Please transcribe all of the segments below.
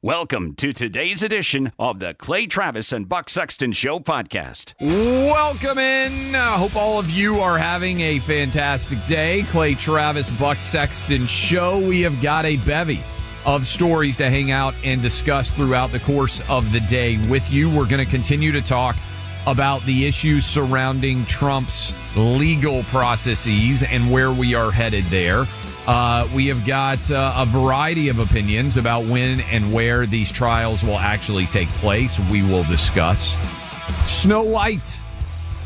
Welcome to today's edition of the Clay Travis and Buck Sexton Show podcast. Welcome in. I hope all of you are having a fantastic day. Clay Travis, Buck Sexton Show. We have got a bevy of stories to hang out and discuss throughout the course of the day with you. We're going to continue to talk about the issues surrounding Trump's legal processes and where we are headed there. Uh, we have got uh, a variety of opinions about when and where these trials will actually take place. We will discuss. Snow White,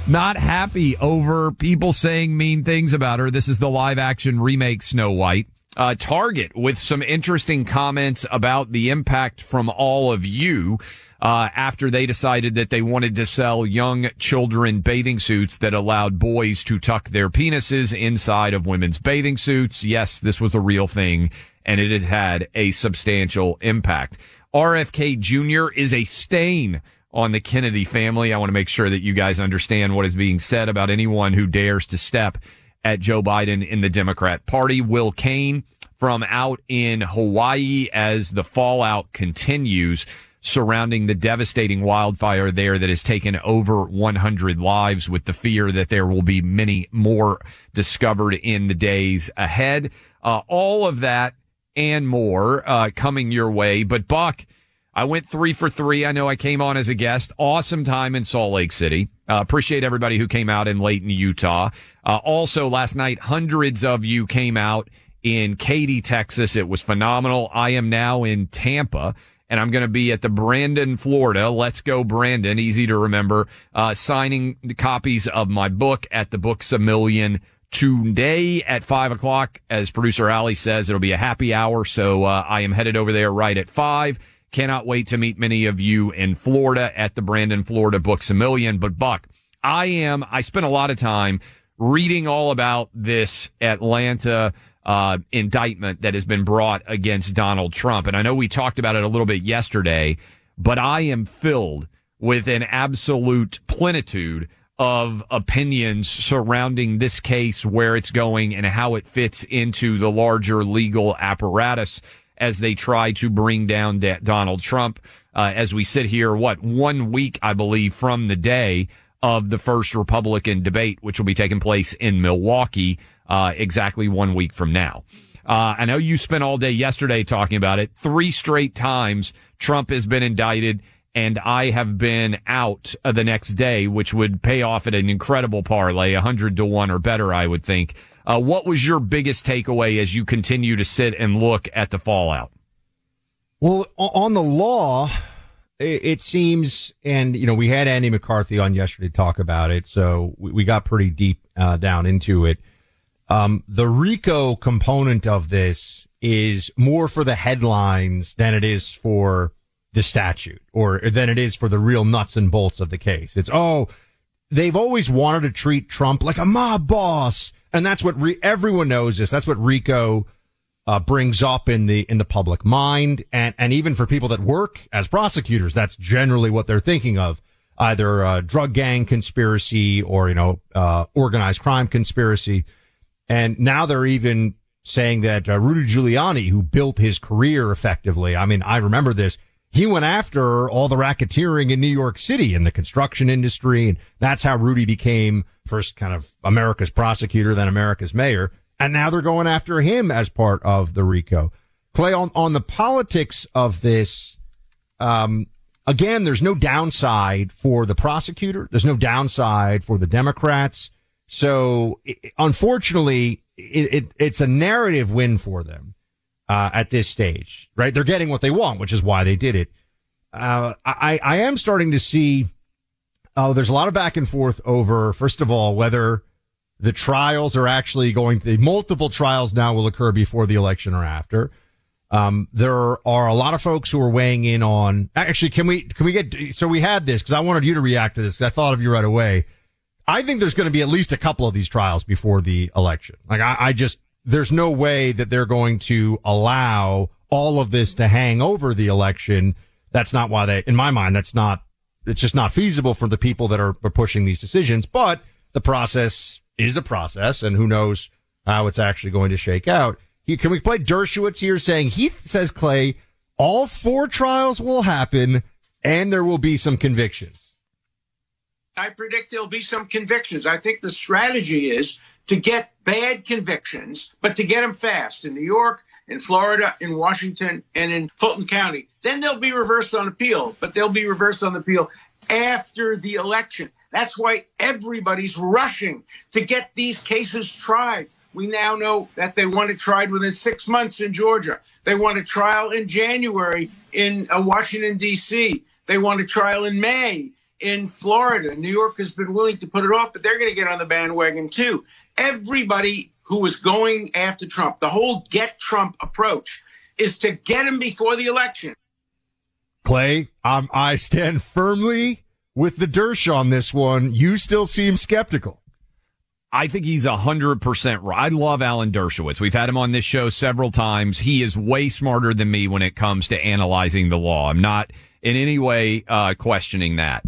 not happy over people saying mean things about her. This is the live action remake Snow White. Uh, Target with some interesting comments about the impact from all of you uh, after they decided that they wanted to sell young children bathing suits that allowed boys to tuck their penises inside of women's bathing suits. Yes, this was a real thing and it had had a substantial impact. RFK Jr. is a stain on the Kennedy family. I want to make sure that you guys understand what is being said about anyone who dares to step at Joe Biden in the Democrat Party. Will Cain from out in Hawaii as the fallout continues surrounding the devastating wildfire there that has taken over 100 lives with the fear that there will be many more discovered in the days ahead. Uh, all of that and more, uh, coming your way. But Buck, I went three for three. I know I came on as a guest. Awesome time in Salt Lake City. Uh, appreciate everybody who came out in Layton, Utah. Uh, also last night, hundreds of you came out in Katy, Texas. It was phenomenal. I am now in Tampa and I'm going to be at the Brandon, Florida. Let's go, Brandon. Easy to remember. Uh, signing copies of my book at the Books a Million today at five o'clock. As producer Ali says, it'll be a happy hour. So, uh, I am headed over there right at five. Cannot wait to meet many of you in Florida at the Brandon, Florida Books a Million. But Buck, I am, I spent a lot of time reading all about this Atlanta uh, indictment that has been brought against Donald Trump. And I know we talked about it a little bit yesterday, but I am filled with an absolute plenitude of opinions surrounding this case, where it's going and how it fits into the larger legal apparatus as they try to bring down da- Donald Trump. Uh, as we sit here, what one week, I believe, from the day of the first Republican debate, which will be taking place in Milwaukee uh, exactly one week from now. Uh, I know you spent all day yesterday talking about it. Three straight times Trump has been indicted and I have been out uh, the next day, which would pay off at an incredible parlay, a hundred to one or better, I would think. Uh, what was your biggest takeaway as you continue to sit and look at the fallout? Well, on the law, it seems, and you know, we had Andy McCarthy on yesterday to talk about it, so we got pretty deep uh, down into it. Um, the RICO component of this is more for the headlines than it is for the statute or than it is for the real nuts and bolts of the case. It's, oh, they've always wanted to treat Trump like a mob boss. And that's what re- everyone knows this. That's what RICO uh, brings up in the in the public mind, and and even for people that work as prosecutors, that's generally what they're thinking of, either drug gang conspiracy or you know uh, organized crime conspiracy, and now they're even saying that uh, Rudy Giuliani, who built his career effectively, I mean, I remember this. He went after all the racketeering in New York City in the construction industry, and that's how Rudy became first kind of America's prosecutor, then America's mayor and now they're going after him as part of the RICO. Clay, on, on the politics of this, um, again, there's no downside for the prosecutor. There's no downside for the Democrats. So unfortunately, it, it, it's a narrative win for them, uh, at this stage, right? They're getting what they want, which is why they did it. Uh, I, I am starting to see, oh, there's a lot of back and forth over, first of all, whether the trials are actually going to, multiple trials now will occur before the election or after. Um, there are a lot of folks who are weighing in on, actually, can we, can we get, so we had this because I wanted you to react to this because I thought of you right away. I think there's going to be at least a couple of these trials before the election. Like I, I just, there's no way that they're going to allow all of this to hang over the election. That's not why they, in my mind, that's not, it's just not feasible for the people that are, are pushing these decisions, but the process is a process, and who knows how it's actually going to shake out. Can we play Dershowitz here saying he says Clay, all four trials will happen and there will be some convictions. I predict there'll be some convictions. I think the strategy is to get bad convictions, but to get them fast in New York, in Florida, in Washington, and in Fulton County. Then they'll be reversed on appeal, but they'll be reversed on appeal after the election. That's why everybody's rushing to get these cases tried. We now know that they want it tried within six months in Georgia. They want a trial in January in uh, Washington, D.C. They want a trial in May in Florida. New York has been willing to put it off, but they're going to get on the bandwagon too. Everybody who is going after Trump, the whole get Trump approach is to get him before the election. Clay, um, I stand firmly with the Dersh on this one. You still seem skeptical. I think he's a hundred percent right. I love Alan Dershowitz. We've had him on this show several times. He is way smarter than me when it comes to analyzing the law. I'm not in any way uh, questioning that.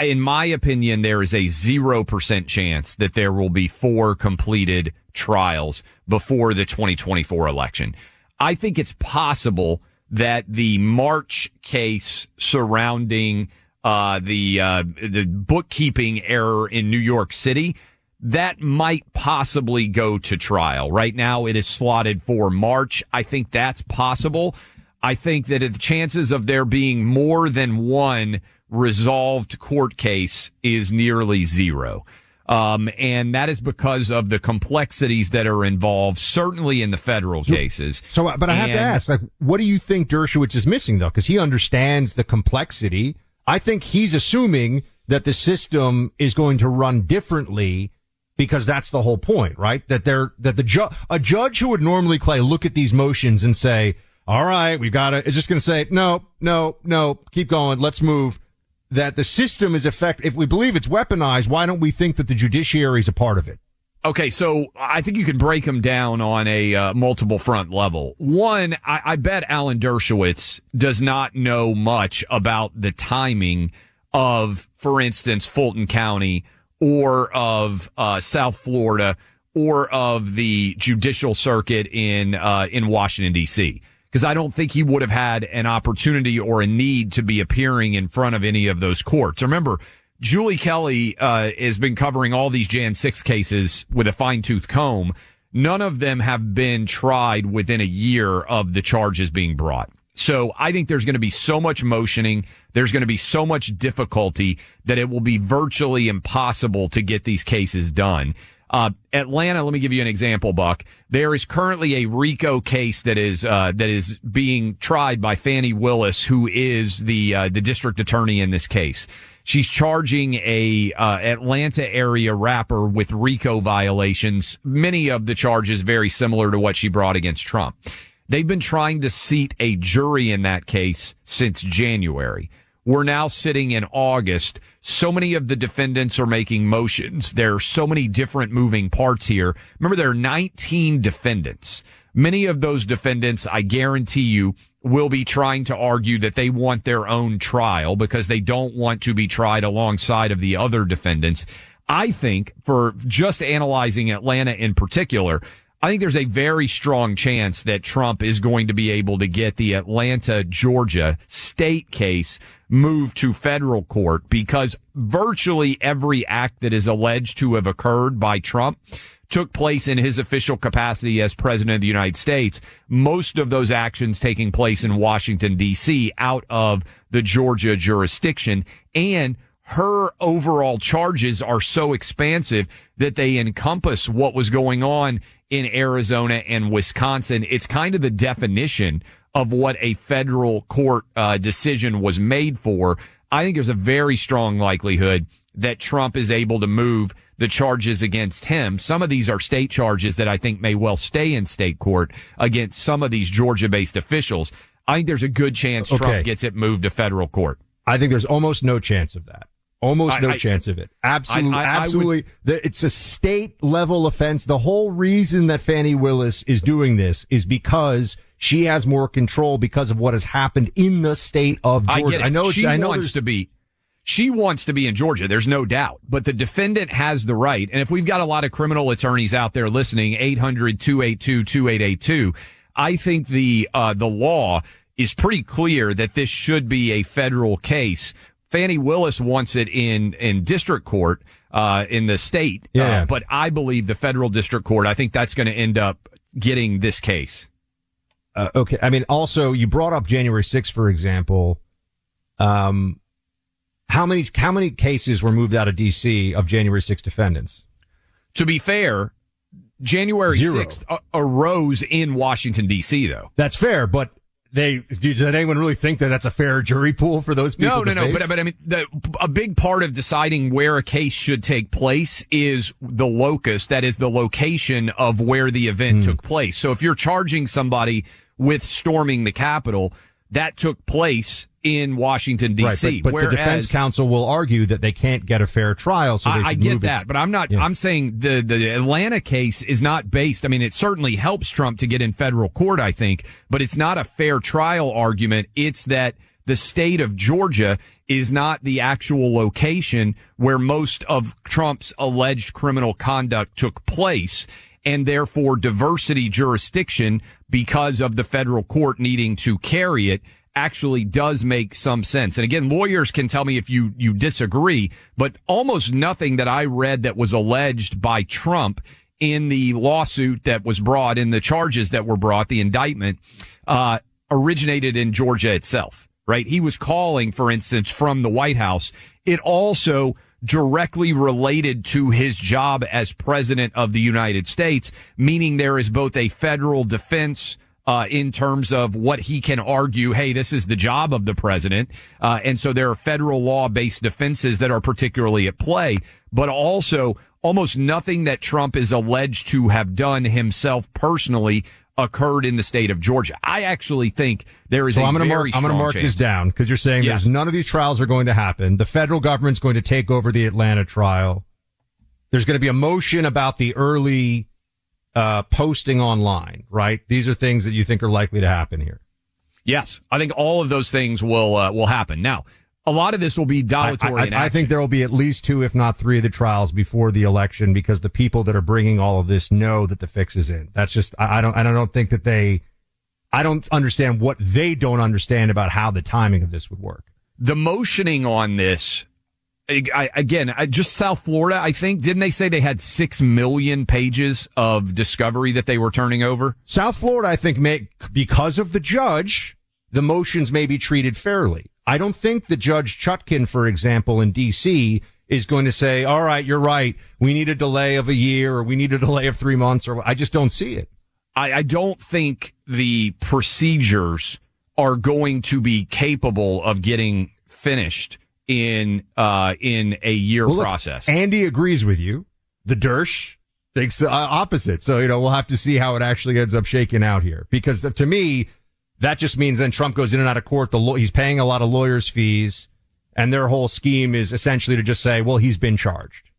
In my opinion, there is a zero percent chance that there will be four completed trials before the 2024 election. I think it's possible that the March case surrounding uh, the uh, the bookkeeping error in New York City, that might possibly go to trial. Right now, it is slotted for March. I think that's possible. I think that the chances of there being more than one resolved court case is nearly zero. Um, and that is because of the complexities that are involved, certainly in the federal cases. So, but I have and, to ask, like, what do you think Dershowitz is missing though? Cause he understands the complexity I think he's assuming that the system is going to run differently because that's the whole point, right? That they're, that the judge, a judge who would normally Clay look at these motions and say, all right, we've got it. It's just going to say, no, no, no, keep going. Let's move. That the system is effect. If we believe it's weaponized, why don't we think that the judiciary is a part of it? Okay, so I think you can break them down on a uh, multiple front level. One, I, I, bet Alan Dershowitz does not know much about the timing of, for instance, Fulton County or of uh, South Florida or of the judicial circuit in uh, in Washington D.C. Because I don't think he would have had an opportunity or a need to be appearing in front of any of those courts. Remember, Julie Kelly uh, has been covering all these Jan 6 cases with a fine tooth comb. None of them have been tried within a year of the charges being brought. So I think there's going to be so much motioning. There's going to be so much difficulty that it will be virtually impossible to get these cases done. Uh, Atlanta, let me give you an example, Buck. There is currently a RICO case that is uh, that is being tried by Fani Willis, who is the uh, the district attorney in this case. She's charging a uh, Atlanta area rapper with RICO violations. Many of the charges very similar to what she brought against Trump. They've been trying to seat a jury in that case since January. We're now sitting in August. So many of the defendants are making motions. There are so many different moving parts here. Remember, there are 19 defendants. Many of those defendants, I guarantee you, will be trying to argue that they want their own trial because they don't want to be tried alongside of the other defendants. I think for just analyzing Atlanta in particular, I think there's a very strong chance that Trump is going to be able to get the Atlanta, Georgia state case moved to federal court because virtually every act that is alleged to have occurred by Trump took place in his official capacity as president of the United States. Most of those actions taking place in Washington DC out of the Georgia jurisdiction and her overall charges are so expansive that they encompass what was going on in Arizona and Wisconsin. It's kind of the definition of what a federal court uh, decision was made for. I think there's a very strong likelihood that Trump is able to move the charges against him. Some of these are state charges that I think may well stay in state court against some of these Georgia based officials. I think there's a good chance Okay. Trump gets it moved to federal court. I think there's almost no chance of that. Almost no I- chance of it. Absolutely, I- I- I would- absolutely. It's a state level offense. The whole reason that Fani Willis is doing this is because she has more control because of what has happened in the state of Georgia. I get it. know. She I know. wants to be. She wants to be in Georgia. There's no doubt. But the defendant has the right. And if we've got a lot of criminal attorneys out there listening, 800-282-2882, I think the, uh, the law is pretty clear that this should be a federal case. Fani Willis wants it in, in district court, uh, in the state. Yeah. Uh, but I believe the federal district court, I think that's going to end up getting this case. Uh, okay. I mean, also you brought up January 6th, for example. Um, how many, how many cases were moved out of DC of January 6th defendants? To be fair, January Zero. 6th arose in Washington D.C. though. That's fair, but they, did anyone really think that that's a fair jury pool for those people? No, no, no. But, but I mean, the, a big part of deciding where a case should take place is the locus. That is the location of where the event Hmm. took place. So if you're charging somebody with storming the Capitol, that took place in Washington D.C. Right, but, but the defense counsel will argue that they can't get a fair trial, so they I, I get move it. that, but I'm not. Yeah. I'm saying the the Atlanta case is not based. I mean, it certainly helps Trump to get in federal court, I think, but it's not a fair trial argument. It's that the state of Georgia is not the actual location where most of Trump's alleged criminal conduct took place. And therefore diversity jurisdiction because of the federal court needing to carry it actually does make some sense. And again, lawyers can tell me if you, you disagree, but almost nothing that I read that was alleged by Trump in the lawsuit that was brought in the charges that were brought, the indictment, uh, originated in Georgia itself, right? He was calling, for instance, from the White House. It also directly related to his job as president of the United States, meaning there is both a federal defense uh, in terms of what he can argue, hey, this is the job of the president. Uh, and so there are federal law based defenses that are particularly at play, but also almost nothing that Trump is alleged to have done himself personally occurred in the state of Georgia. I actually think there is So a I'm going to very mark, I'm going to mark chance. this down because you're saying Yeah. there's none of these trials are going to happen. The federal government's going to take over the Atlanta trial. There's going to be a motion about the early uh, posting online, right? These are things that you think are likely to happen here. Yes, I think all of those things will uh, will happen. Now, a lot of this will be I, dilatory. I- in I think there will be at least two, if not three, of the trials before the election because the people that are bringing all of this know that the fix is in. That's just I, I don't I don't think that they I don't understand what they don't understand about how the timing of this would work. the motioning on this. I, I- again, I, just South Florida. I think didn't they say they had six million pages of discovery that they were turning over? South Florida, I think, may, because of the judge, the motions may be treated fairly. I don't think the Judge Chutkan, for example, in D.C., is going to say, all right, you're right. We need a delay of a year or we need a delay of three months or I just don't see it. I, I don't think the procedures are going to be capable of getting finished in uh in a year Well, look, process. Andy agrees with you. The Dersh thinks the uh, opposite. So, you know, we'll have to see how it actually ends up shaking out here. Because the, to me, that just means then Trump goes in and out of court. The law, he's paying a lot of lawyers' fees. and their whole scheme is essentially to just say, well, he's been charged.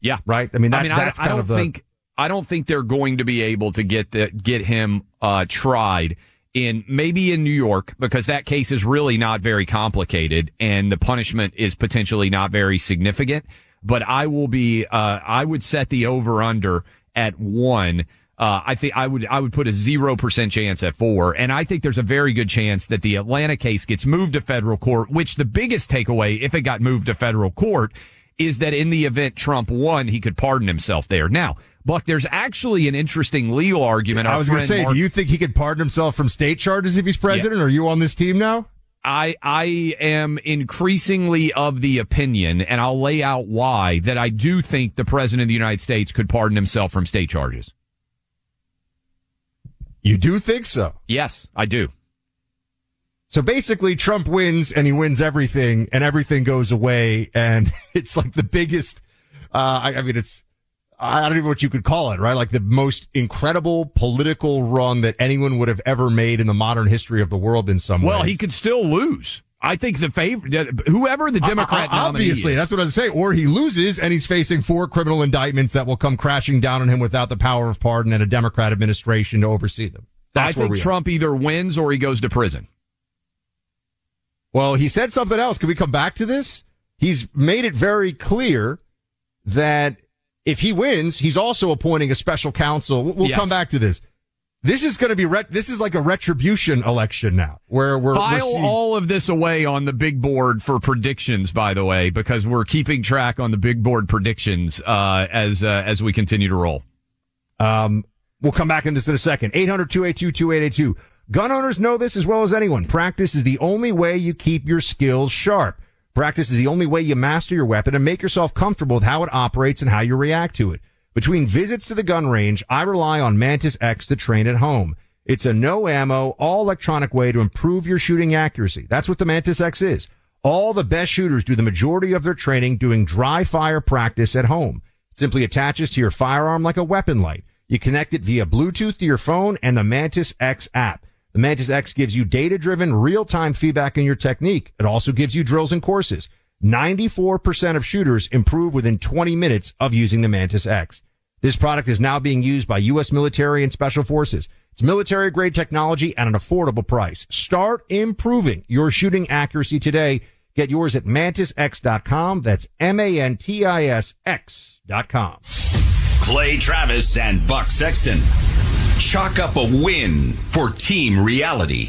Yeah. Right. I mean, that, I mean, that's I, kind I don't of the, think I don't think they're going to be able to get the, get him uh, tried in maybe in New York because that case is really not very complicated and the punishment is potentially not very significant. But I will be uh, I would set the over under at one. Uh, I think I would I would put a zero percent chance at four, and I think there's a very good chance that the Atlanta case gets moved to federal court. Which the biggest takeaway, if it got moved to federal court, is that in the event Trump won, he could pardon himself there. Now, Buck, there's actually an interesting legal argument. I was going to say, Mark- do you think he could pardon himself from state charges if he's president? Are you on this team now? I I am increasingly of the opinion, and I'll lay out why that I do think the president of the United States could pardon himself from state charges. You do think so? Yes, I do. So basically, Trump wins and he wins everything, and everything goes away, and it's like the biggest. Uh, I, I mean, it's I don't even know what you could call it, right? Like the most incredible political run that anyone would have ever made in the modern history of the world. In some way. Well, ways. he could still lose. I think the favorite, whoever the Democrat Uh, obviously, is. that's what I was saying. Or he loses and he's facing four criminal indictments that will come crashing down on him without the power of pardon and a Democrat administration to oversee them. I That's where think we are. Trump either wins or he goes to prison. Well, he said something else. Can we come back to this? He's made it very clear that if he wins, he's also appointing a special counsel. We'll we'll Yes. come back to this. This is going to be ret- this is like a retribution election now, where we're, we're File seeing- all of this away on the big board for predictions, by the way, because we're keeping track on the big board predictions uh, as uh, as we continue to roll. Um, we'll come back in this in a second. 800-282-2882. Gun owners know this as well as anyone. Practice is the only way you keep your skills sharp. Practice is the only way you master your weapon and make yourself comfortable with how it operates and how you react to it. Between visits to the gun range, I rely on Mantis X to train at home. It's a no ammo, all electronic way to improve your shooting accuracy. That's what the Mantis X is. All the best shooters do the majority of their training doing dry fire practice at home. It simply attaches to your firearm like a weapon light. You connect it via Bluetooth to your phone and the Mantis X app. The Mantis X gives you data driven real time feedback on your technique. It also gives you drills and courses. 94% of shooters improve within 20 minutes of using the Mantis X. This product is now being used by U.S. military and special forces. It's military grade technology at an affordable price. Start improving your shooting accuracy today. Get yours at mantisx.com. That's M-A-N-T-I-S X.com. Clay Travis and Buck Sexton. Chalk up a win for Team Reality.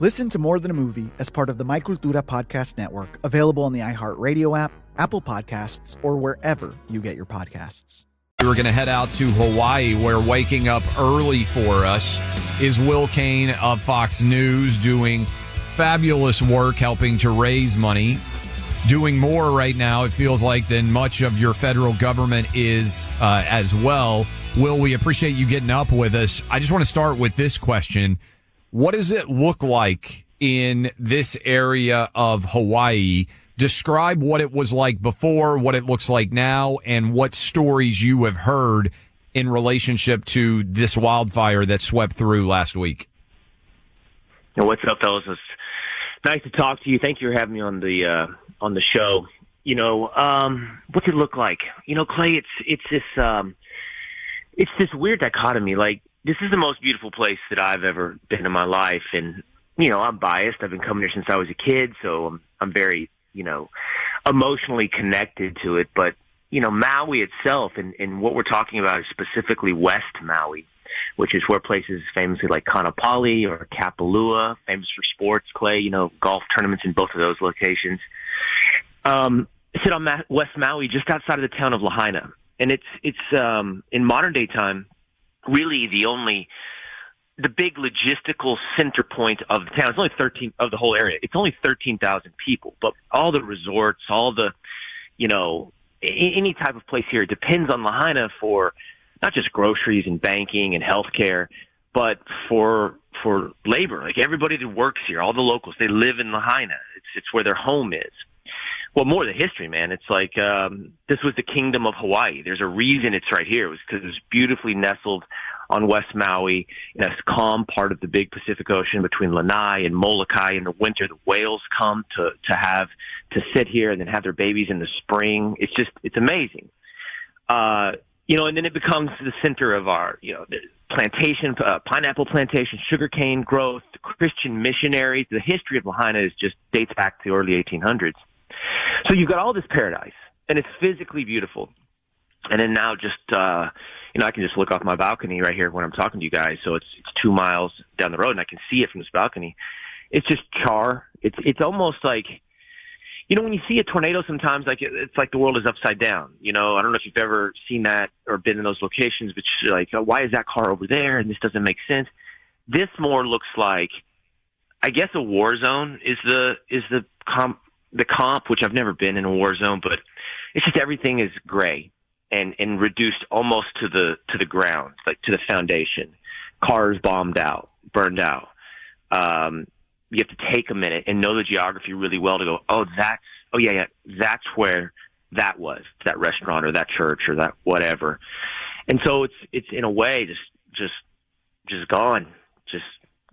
Listen to More Than a Movie as part of the My Cultura Podcast Network, available on the iHeartRadio app, Apple Podcasts, or wherever you get your podcasts. We're going to head out to Hawaii, where waking up early for us is Will Cain of Fox News doing fabulous work helping to raise money. Doing more right now, it feels like, than much of your federal government is uh, as well. Will, we appreciate you getting up with us. I just want to start with this question What does it look like in this area of Hawaii? describe what it was like before, what it looks like now, and what stories you have heard in relationship to this wildfire that swept through last week. what's up, fellas? It's nice to talk to you. Thank you for having me on the uh, on the show. You know, um, what's it look like? You know, Clay, it's it's this um, it's this weird dichotomy. Like, this is the most beautiful place that I've ever been in my life, and you know, I'm biased. I've been coming here since I was a kid, so I'm I'm very you know, emotionally connected to it. But, you know, Maui itself and, and what we're talking about is specifically West Maui, which is where places famously like Kaanapali or Kapalua, famous for sports, Clay, you know, golf tournaments in both of those locations. Um, sit on Ma- West Maui, just outside of the town of Lahaina. And it's, it's, um, in modern day time, really the only the big logistical center point of the town. It's only 13 of the whole area. It's only 13,000 people, but all the resorts, all the, you know, any type of place here depends on Lahaina for not just groceries and banking and healthcare, but for for labor. Like everybody that works here, all the locals, they live in Lahaina. It's it's where their home is. Well, more the history, man. It's like um, this was the kingdom of Hawaii. There's a reason it's right here. It was because it was beautifully nestled on West Maui in a calm part of the big Pacific Ocean between Lanai and Molokai. In the winter, the whales come to to have to sit here and then have their babies in the spring. It's just it's amazing. Uh, you know, and then it becomes the center of our, you know, the plantation, uh, pineapple plantation, sugarcane growth, Christian missionaries. The history of Lahaina is just dates back to the early 1800s. So you've got all this paradise, and it's physically beautiful. And then now just uh, you know, I can just look off my balcony right here when I'm talking to you guys. So it's it's two miles down the road, and I can see it from this balcony. It's just char. It's it's almost like, you know, when you see a tornado, sometimes like it, it's like the world is upside down. You know, I don't know if you've ever seen that or been in those locations, but you're like, oh, why is that car over there? And this doesn't make sense. This more looks like, I guess, a war zone is the is the comp the comp, which I've never been in a war zone, but it's just everything is gray and and reduced almost to the to the ground, like to the foundation. Cars bombed out, burned out. Um, you have to take a minute and know the geography really well to go. Oh, that's oh yeah yeah that's where that was that restaurant or that church or that whatever. And so it's it's in a way just just just gone, just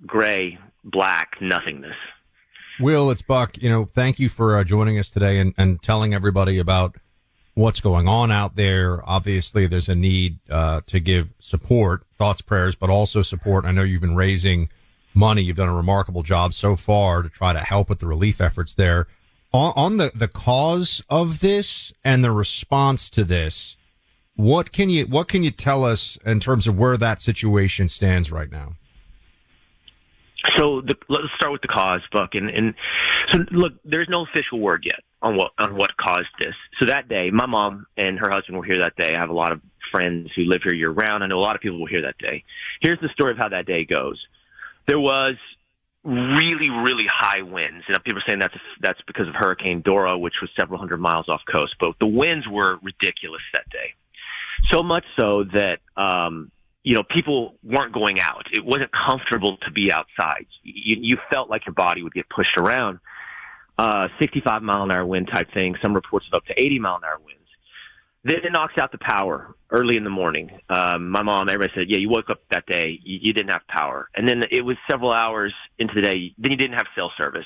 gray, black, nothingness. Will, it's Buck. You know, thank you for uh, joining us today and, and telling everybody about what's going on out there. Obviously, there's a need uh, to give support, thoughts, prayers, but also support. I know you've been raising money. You've done a remarkable job so far to try to help with the relief efforts there. On, on the, the cause of this and the response to this, what can you what can you tell us in terms of where that situation stands right now? So the, let's start with the cause, Buck. And, and so look, there's no official word yet on what on what caused this. So that day, my mom and her husband were here that day. I have a lot of friends who live here year round. I know a lot of people were here that day. Here's the story of how that day goes. There was really, really high winds, and people are saying that's that's because of Hurricane Dora, which was several hundred miles off coast. But the winds were ridiculous that day, so much so that um, you know, people weren't going out. It wasn't comfortable to be outside. You, you felt like your body would get pushed around. Uh, 65 mile an hour wind type thing. Some reports of up to 80 mile an hour winds. Then it knocks out the power early in the morning. Um, my mom, everybody said, "Yeah, you woke up that day, you, you didn't have power." And then it was several hours into the day. Then you didn't have cell service.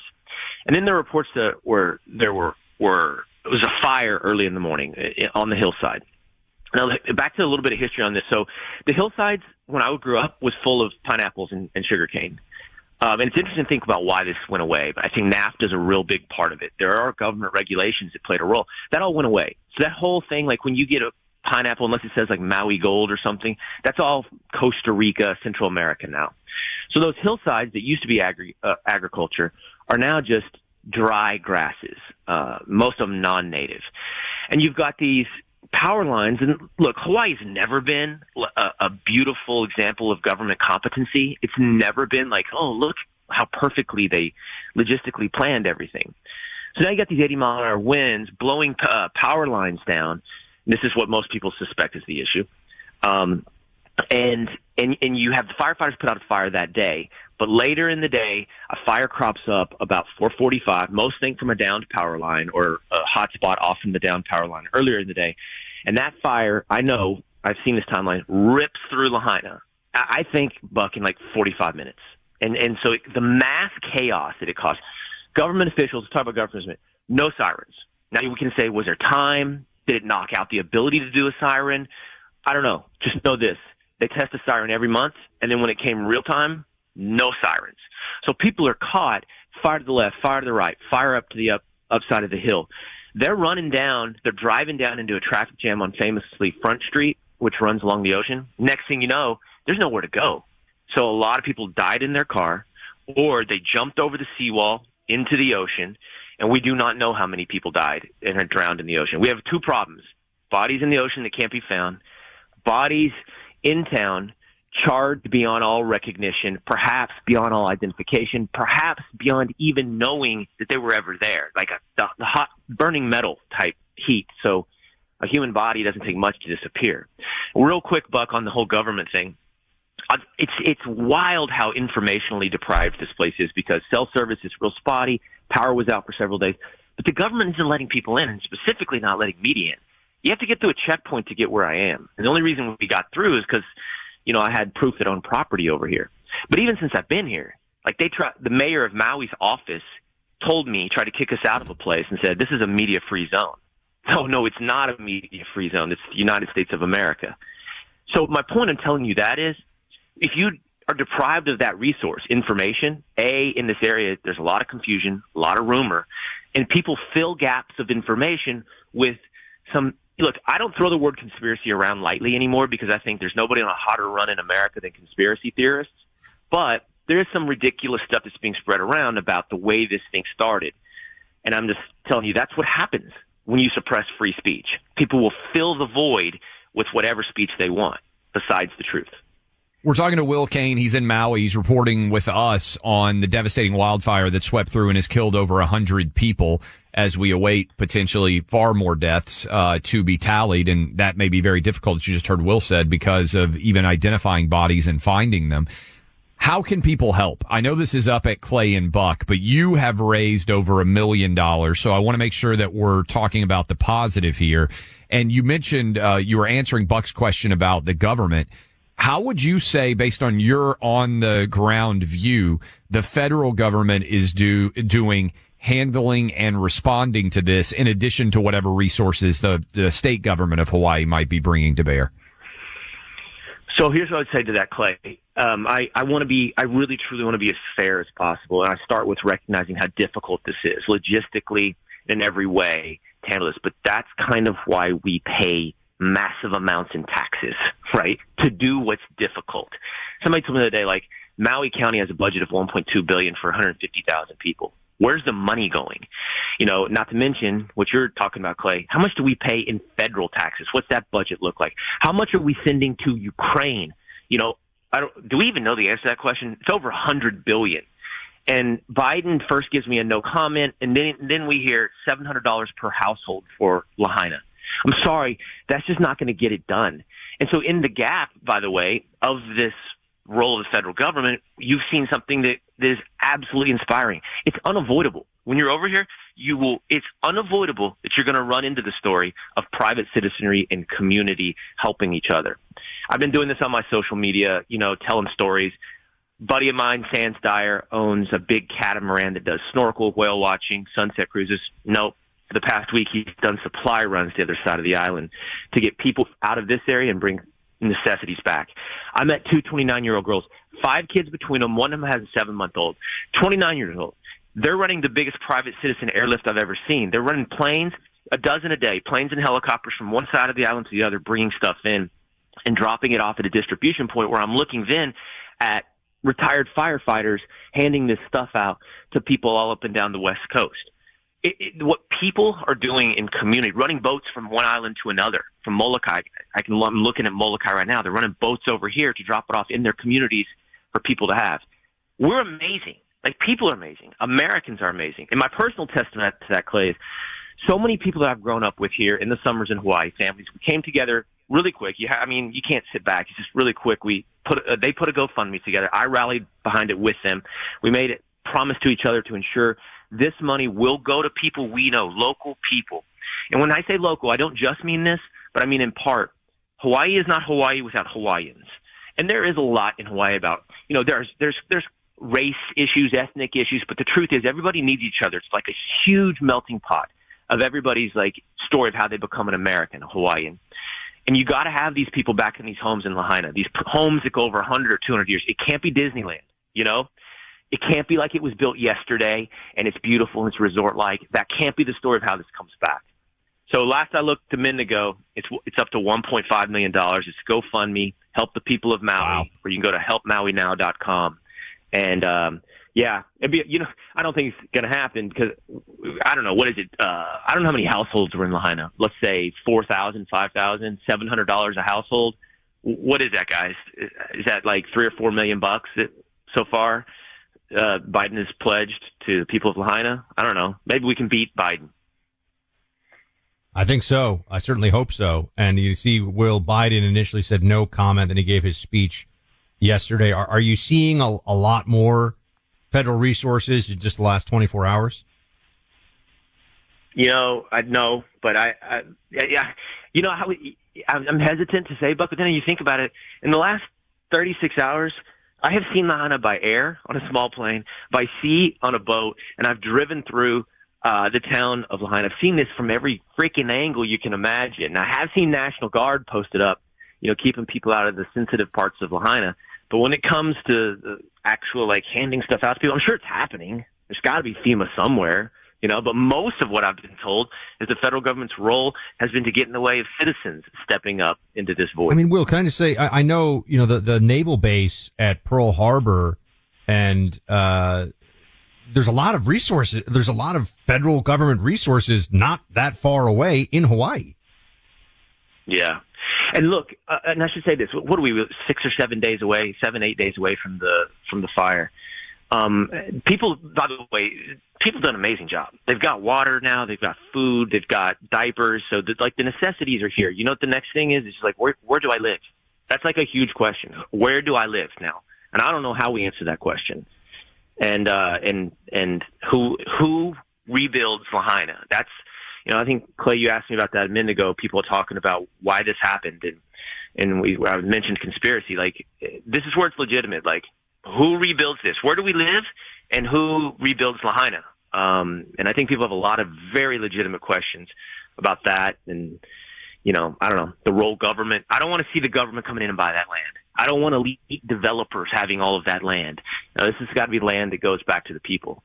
And then were reports that were there were were it was a fire early in the morning eh, on the hillside. Now back to a little bit of history on this. So the hillsides when I grew up was full of pineapples and, and sugarcane. Um, and it's interesting to think about why this went away. But I think NAFTA is a real big part of it. There are government regulations that played a role. That all went away. So that whole thing, like when you get a pineapple, unless it says like Maui Gold or something, that's all Costa Rica, Central America now. So those hillsides that used to be agri- uh, agriculture are now just dry grasses, uh, most of them non-native. And you've got these power lines. And look, Hawaii's never been a, a beautiful example of government competency. It's never been like, oh, look how perfectly they logistically planned everything. So now you got these 80 mile an hour winds blowing uh, power lines down. This is what most people suspect is the issue. Um, and and and you have the firefighters put out a fire that day, but later in the day, a fire crops up about 4:45. Most think from a downed power line or a hot spot off from the downed power line earlier in the day, and that fire, I know, I've seen this timeline, rips through Lahaina. I think Buck in like 45 minutes, and and so the mass chaos that it caused. Government officials talk about government, no sirens. Now we can say, was there time? Did it knock out the ability to do a siren? I don't know. Just know this they test a siren every month, and then when it came real time, no sirens. So people are caught, fire to the left, fire to the right, fire up to the up upside of the hill. They're running down, they're driving down into a traffic jam on famously Front Street, which runs along the ocean. Next thing you know, there's nowhere to go. So a lot of people died in their car, or they jumped over the seawall into the ocean, and we do not know how many people died and are drowned in the ocean. We have two problems: bodies in the ocean that can't be found, bodies in town, charged beyond all recognition, perhaps beyond all identification, perhaps beyond even knowing that they were ever there, like a the, the hot burning metal type heat. So a human body doesn't take much to disappear. Real quick, Buck, on the whole government thing. Uh, it's it's wild how informationally deprived this place is because cell service is real spotty. Power was out for several days, but the government isn't letting people in, and specifically not letting media in you have to get through a checkpoint to get where I am. And the only reason we got through is because, you know, I had proof that I owned property over here. But even since I've been here, like they try, the mayor of Maui's office told me, tried to kick us out of a place and said, this is a media free zone. No, oh, no, it's not a media free zone. It's the United States of America. So my point in telling you that is, if you are deprived of that resource, information, A, in this area, there's a lot of confusion, a lot of rumor, and people fill gaps of information with some look, I don't throw the word conspiracy around lightly anymore because I think there's nobody on a hotter run in America than conspiracy theorists. But there is some ridiculous stuff that's being spread around about the way this thing started. And I'm just telling you, that's what happens when you suppress free speech. People will fill the void with whatever speech they want besides the truth. We're talking to Will Cain. He's in Maui. He's reporting with us on the devastating wildfire that swept through and has killed over a hundred people as we await potentially far more deaths uh, to be tallied. And that may be very difficult, as you just heard Will said, because of even identifying bodies and finding them. How can people help? I know this is up at Clay and Buck, but you have raised over a million dollars. So I want to make sure that we're talking about the positive here. And you mentioned uh, you were answering Buck's question about the government. How would you say, based on your on the ground view, the federal government is do, doing handling and responding to this in addition to whatever resources the, the state government of Hawaii might be bringing to bear? So here's what I would say to that, Clay. Um, I, I want to be, I really truly want to be as fair as possible. And I start with recognizing how difficult this is logistically in every way to handle this. But that's kind of why we pay massive amounts in taxes, right? To do what's difficult. Somebody told me the other day, like Maui County has a budget of 1.2 billion for 150,000 people. Where's the money going? You know, not to mention what you're talking about, Clay. How much do we pay in federal taxes? What's that budget look like? How much are we sending to Ukraine? You know, I don't, do we even know the answer to that question? It's over 100 billion. And Biden first gives me a no comment, and then then we hear $700 per household for Lahaina. I'm sorry, that's just not going to get it done. And so in the gap, by the way, of this role of the federal government, you've seen something that that is absolutely inspiring. It's unavoidable. When you're over here, you will, it's unavoidable that you're going to run into the story of private citizenry and community helping each other. I've been doing this on my social media, you know, telling stories. Buddy of mine, Sans Dyer, owns a big catamaran that does snorkel, whale watching, sunset cruises. Nope. The past week, he's done supply runs the other side of the island to get people out of this area and bring necessities back. I met two 29 year old girls, five kids between them. One of them has a seven month old, 29 years old. They're running the biggest private citizen airlift I've ever seen. They're running planes, a dozen a day, planes and helicopters from one side of the island to the other, bringing stuff in and dropping it off at a distribution point where I'm looking then at retired firefighters handing this stuff out to people all up and down the West Coast. It, it, what people are doing in community, running boats from one island to another, from Molokai. I can, I'm looking at Molokai right now. They're running boats over here to drop it off in their communities for people to have. We're amazing. Like people are amazing. Americans are amazing. And my personal testament to that, Clay, is so many people that I've grown up with here in the summers in Hawaii, families, we came together really quick. You, ha- I mean, you can't sit back. It's just really quick. We put, uh, they put a GoFundMe together. I rallied behind it with them. We made it promise to each other to ensure this money will go to people we know, local people. And when I say local, I don't just mean this, but I mean in part. Hawaii is not Hawaii without Hawaiians. And there is a lot in Hawaii about, you know, there's, there's, there's race issues, ethnic issues, but the truth is everybody needs each other. It's like a huge melting pot of everybody's like story of how they become an American, a Hawaiian. And you got to have these people back in these homes in Lahaina, these homes that go over 100 or 200 years. It can't be Disneyland, you know? It can't be like it was built yesterday and it's beautiful and it's resort like. That can't be the story of how this comes back. So last I looked a minute ago, it's it's up to 1.5 million dollars. It's GoFundMe, help the people of Maui, wow. where you can go to helpmauinow.com. And um, yeah, it'd be you know I don't think it's going to happen because I don't know what is it. Uh, I don't know how many households were in Lahaina. Let's say four thousand, five thousand, seven hundred dollars a household. What is that, guys? Is that like three or four million bucks so far? Uh, Biden has pledged to the people of Lahaina. I don't know. Maybe we can beat Biden. I think so. I certainly hope so. And you see, Will Biden initially said no comment, then he gave his speech yesterday. Are, are you seeing a, a lot more federal resources in just the last 24 hours? You know, I know, but I, I yeah, you know how I'm hesitant to say, but then you think about it. In the last 36 hours, I have seen Lahaina by air on a small plane, by sea on a boat, and I've driven through uh, the town of Lahaina. I've seen this from every freaking angle you can imagine. I have seen National Guard posted up, you know, keeping people out of the sensitive parts of Lahaina. But when it comes to the actual like handing stuff out to people, I'm sure it's happening. There's got to be FEMA somewhere, you know. But most of what I've been told is the federal government's role has been to get in the way of citizens stepping up into this void. I mean, Will, can I just say, I, I know you know the the naval base at Pearl Harbor, and uh, there's a lot of resources. There's a lot of federal government resources not that far away in Hawaii. Yeah, and look, uh, and I should say this: what are we six or seven days away, seven eight days away from the from the fire? Um, people, by the way, people done an amazing job. They've got water now, they've got food, they've got diapers, so the, like the necessities are here. You know what the next thing is? It's just like where where do I live? That's like a huge question. Where do I live now? And I don't know how we answer that question. And uh, and and who who rebuilds Lahaina? That's you know, I think Clay, you asked me about that a minute ago. People talking about why this happened, and and we I mentioned conspiracy. Like this is where it's legitimate. Like who rebuilds this? Where do we live? And who rebuilds Lahaina? Um, and I think people have a lot of very legitimate questions about that. And you know, I don't know the role government. I don't want to see the government coming in and buy that land. I don't want elite developers having all of that land. Now, this has got to be land that goes back to the people.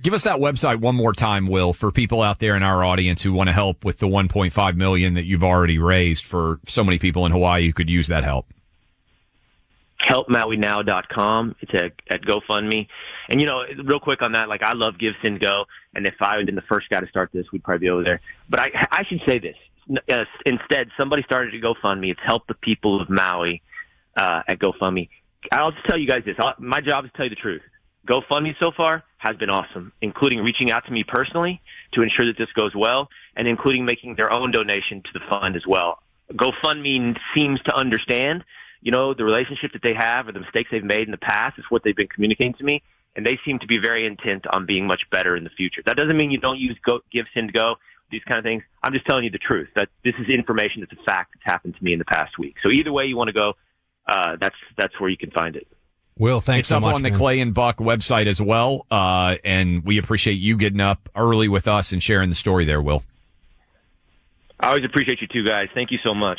Give us that website one more time, Will, for people out there in our audience who want to help with the 1.5 million that you've already raised for so many people in Hawaii who could use that help. HelpMauiNow.com. It's at, at GoFundMe. And, you know, real quick on that, like, I love Give, Send, Go. And if I had been the first guy to start this, we'd probably be over there. But I, I should say this. Uh, instead, somebody started a GoFundMe. It's Help the People of Maui uh, at GoFundMe. I'll just tell you guys this. I'll, my job is to tell you the truth. GoFundMe so far has been awesome, including reaching out to me personally to ensure that this goes well and including making their own donation to the fund as well. GoFundMe seems to understand you know, the relationship that they have or the mistakes they've made in the past is what they've been communicating to me. And they seem to be very intent on being much better in the future. That doesn't mean you don't use go, give sin to go, these kind of things. I'm just telling you the truth that this is information that's a fact that's happened to me in the past week. So either way you want to go, uh, that's, that's where you can find it. Will, thanks it's so up much, on the man. Clay and Buck website as well. Uh, and we appreciate you getting up early with us and sharing the story there, Will. I always appreciate you two guys. Thank you so much.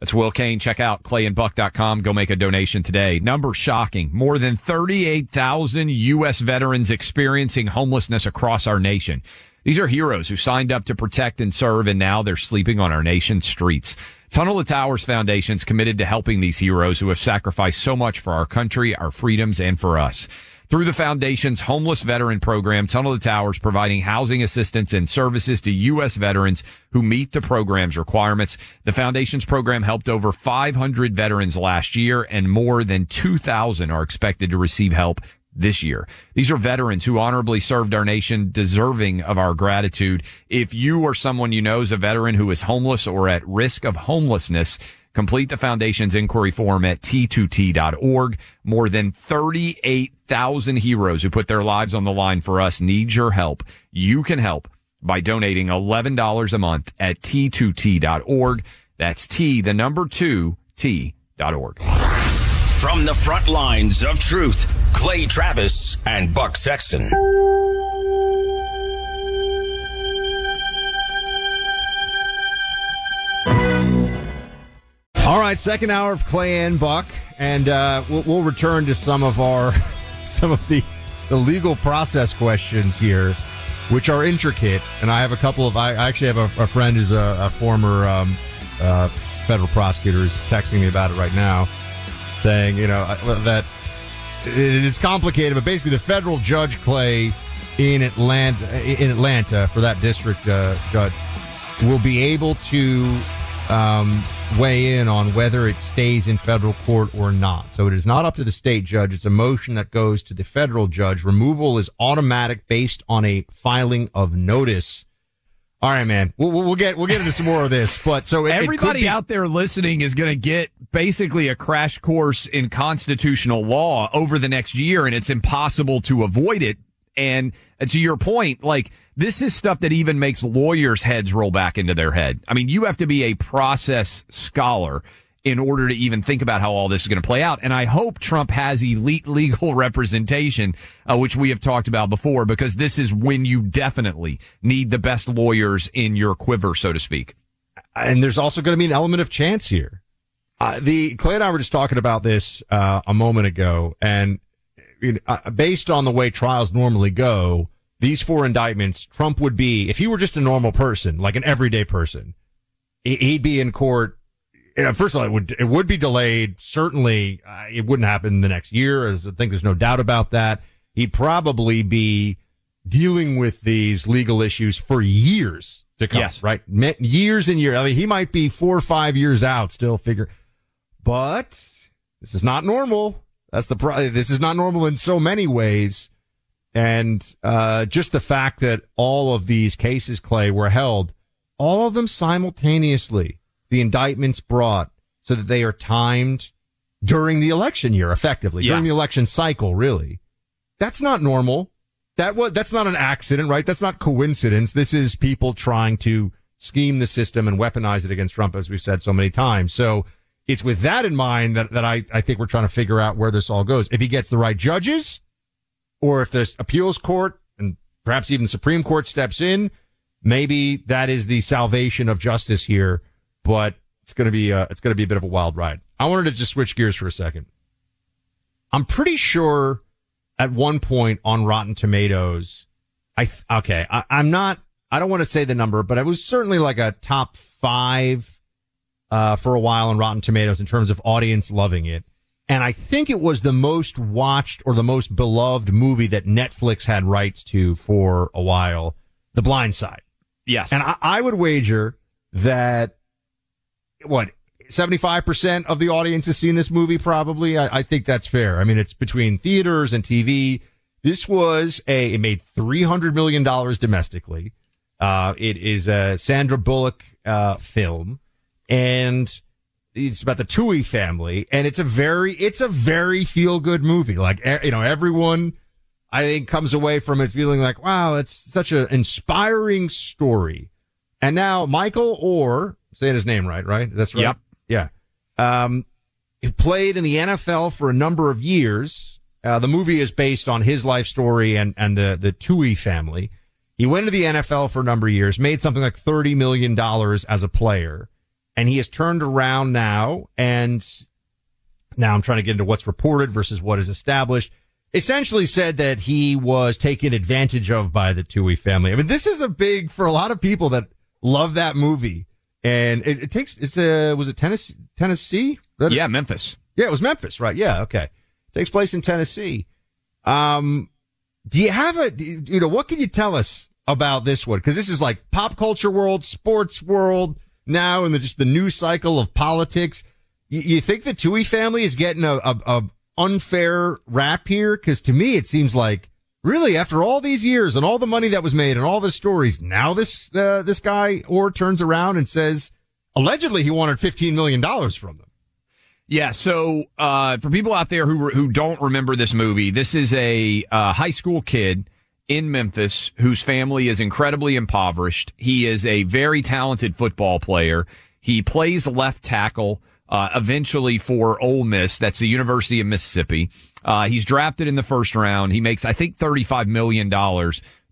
That's Will Cain. Check out clayandbuck.com. Go make a donation today. Number shocking. More than 38,000 U.S. veterans experiencing homelessness across our nation. These are heroes who signed up to protect and serve, and now they're sleeping on our nation's streets. Tunnel to Towers Foundation is committed to helping these heroes who have sacrificed so much for our country, our freedoms, and for us. Through the foundation's homeless veteran program, Tunnel to Towers providing housing assistance and services to U.S. veterans who meet the program's requirements. The foundation's program helped over 500 veterans last year and more than 2,000 are expected to receive help this year. These are veterans who honorably served our nation, deserving of our gratitude. If you or someone you know is a veteran who is homeless or at risk of homelessness, complete the foundation's inquiry form at t2t.org. More than 38,000 heroes who put their lives on the line for us need your help. You can help by donating $11 a month at t2t.org. That's T, the number two, T.org. From the front lines of truth, Clay Travis and Buck Sexton. All right, second hour of Clay and Buck, and uh, we'll, we'll return to some of our some of the the legal process questions here, which are intricate. And I have a couple of. I actually have a, a friend who's a, a former um, uh, federal prosecutor who's texting me about it right now, saying you know that it is complicated, but basically the federal judge Clay in Atlanta in Atlanta for that district uh, judge will be able to um, weigh in on whether it stays in federal court or not. So it is not up to the state judge. It's a motion that goes to the federal judge. Removal is automatic based on a filing of notice. All right, man. We'll, we'll get we'll get into some more of this, but so it, it everybody be- out there listening is going to get basically a crash course in constitutional law over the next year, and it's impossible to avoid it. And to your point, like this is stuff that even makes lawyers' heads roll back into their head. I mean, you have to be a process scholar in order to even think about how all this is going to play out. And I hope Trump has elite legal representation, uh, which we have talked about before, because this is when you definitely need the best lawyers in your quiver, so to speak. and there's also going to be an element of chance here. Uh, the Clay and I were just talking about this uh, a moment ago, and uh, based on the way trials normally go, these four indictments, Trump would be if he were just a normal person, like an everyday person, he- he'd be in court. First of all, it would it would be delayed. Certainly, uh, it wouldn't happen the next year. As I think there's no doubt about that. He'd probably be dealing with these legal issues for years to come. Yes. right, years and years. I mean, he might be four or five years out, still figure. But this is not normal. That's the pro- this is not normal in so many ways, and uh, just the fact that all of these cases, Clay, were held, all of them simultaneously. The indictments brought so that they are timed during the election year, effectively Yeah. during the election cycle. Really, that's not normal. That was that's not an accident, right? That's not coincidence. This is people trying to scheme the system and weaponize it against Trump, as we've said so many times. So it's with that in mind that, that I, I think we're trying to figure out where this all goes. If he gets the right judges, or if the appeals court and perhaps even Supreme Court steps in, maybe that is the salvation of justice here. But it's going to be uh, it's going to be a bit of a wild ride. I wanted to just switch gears for a second. I'm pretty sure at one point on Rotten Tomatoes, I th- okay, I, I'm not. I don't want to say the number, but it was certainly like a top five uh, for a while on Rotten Tomatoes in terms of audience loving it. And I think it was the most watched or the most beloved movie that Netflix had rights to for a while, The Blind Side. Yes. And I, I would wager that what 75% of the audience has seen this movie probably. I, I think that's fair. I mean, it's between theaters and TV. This was a, it made $300 million domestically. Uh, it is a Sandra Bullock, uh, film and it's about the Tuohy family, and it's a very it's a very feel good movie. Like you know, everyone I think comes away from it feeling like, wow, it's such an inspiring story. And now Michael Oher, saying his name right, right? That's right. Yep. Yeah. Um, he played in the NFL for a number of years. Uh, the movie is based on his life story and, and the, the Tuohy family. He went to the NFL for a number of years, made something like $30 million as a player, and he has turned around now. And now I'm trying to get into what's reported versus what is established. Essentially said that he was taken advantage of by the Tuohy family. I mean, this is a big, for a lot of people that love that movie. And it, it takes, it's a, was it Tennessee? Tennessee? Yeah, Memphis. Yeah, it was Memphis, right? Yeah, okay. Takes place in Tennessee. Um, do you have a, you you know, what can you tell us about this one? Cause this is like pop culture world, sports world now, and the, just the news cycle of politics. You, you think the Tuohy family is getting a, a, a unfair rap here? Cause to me, it seems like really after all these years and all the money that was made and all the stories, now this, uh, this guy Oher turns around and says, allegedly he wanted $15 million from them. Yeah. So, uh, for people out there who, who don't remember this movie, this is a, uh, high school kid in Memphis whose family is incredibly impoverished. He is a very talented football player. He plays left tackle, uh, eventually for Ole Miss. That's the University of Mississippi. Uh, he's drafted in the first round. He makes, I think, $35 million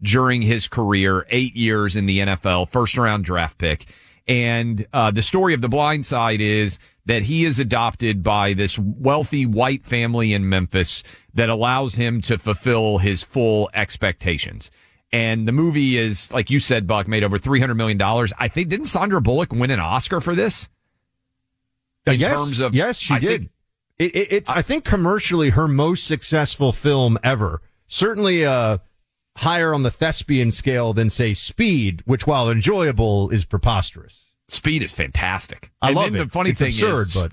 during his career, eight years in the NFL, first round draft pick. And, uh, the story of the blind side is that he is adopted by this wealthy white family in Memphis that allows him to fulfill his full expectations. And the movie is, like you said, Buck, made over $300 million. I think, didn't Sandra Bullock win an Oscar for this? In yes, terms of, yes, she I did. think- it, it, it's, I think commercially her most successful film ever. Certainly, uh, higher on the thespian scale than say Speed, which while enjoyable is preposterous. Speed is fantastic. I and love it. The funny It's thing absurd, is, but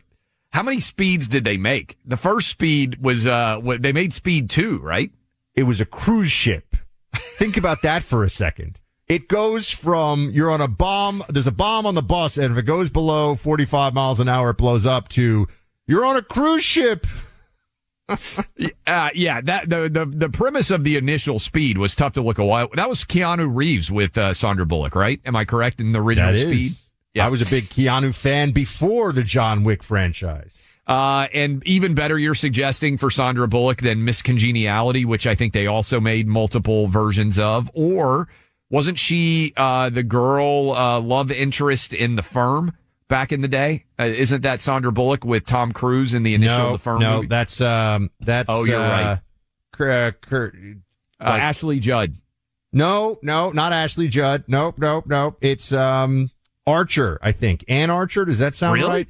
how many speeds did they make? The first speed was, uh, they made speed two, right? it was a cruise ship. Think about that for a second. It goes from you're on a bomb, there's a bomb on the bus, and if it goes below 45 miles an hour, it blows up to you're on a cruise ship. Uh, yeah, that the, the the premise of the initial speed was tough to look away. That was Keanu Reeves with uh, Sandra Bullock, right? Am I correct in the original speed? is. I was a big Keanu fan before the John Wick franchise. Uh, and even better, you're suggesting for Sandra Bullock than Miss Congeniality, which I think they also made multiple versions of. Or wasn't she uh, the girl uh, love interest in The Firm back in the day? Uh, isn't that Sandra Bullock with Tom Cruise in the initial no, The Firm no, movie? that's um, that's Oh, you're uh, right. Kurt, Kurt, Uh, Ashley Judd. No, no, not Ashley Judd. Nope, nope, nope. It's um Archer, I think. Anne Archer. Does that sound Really? right?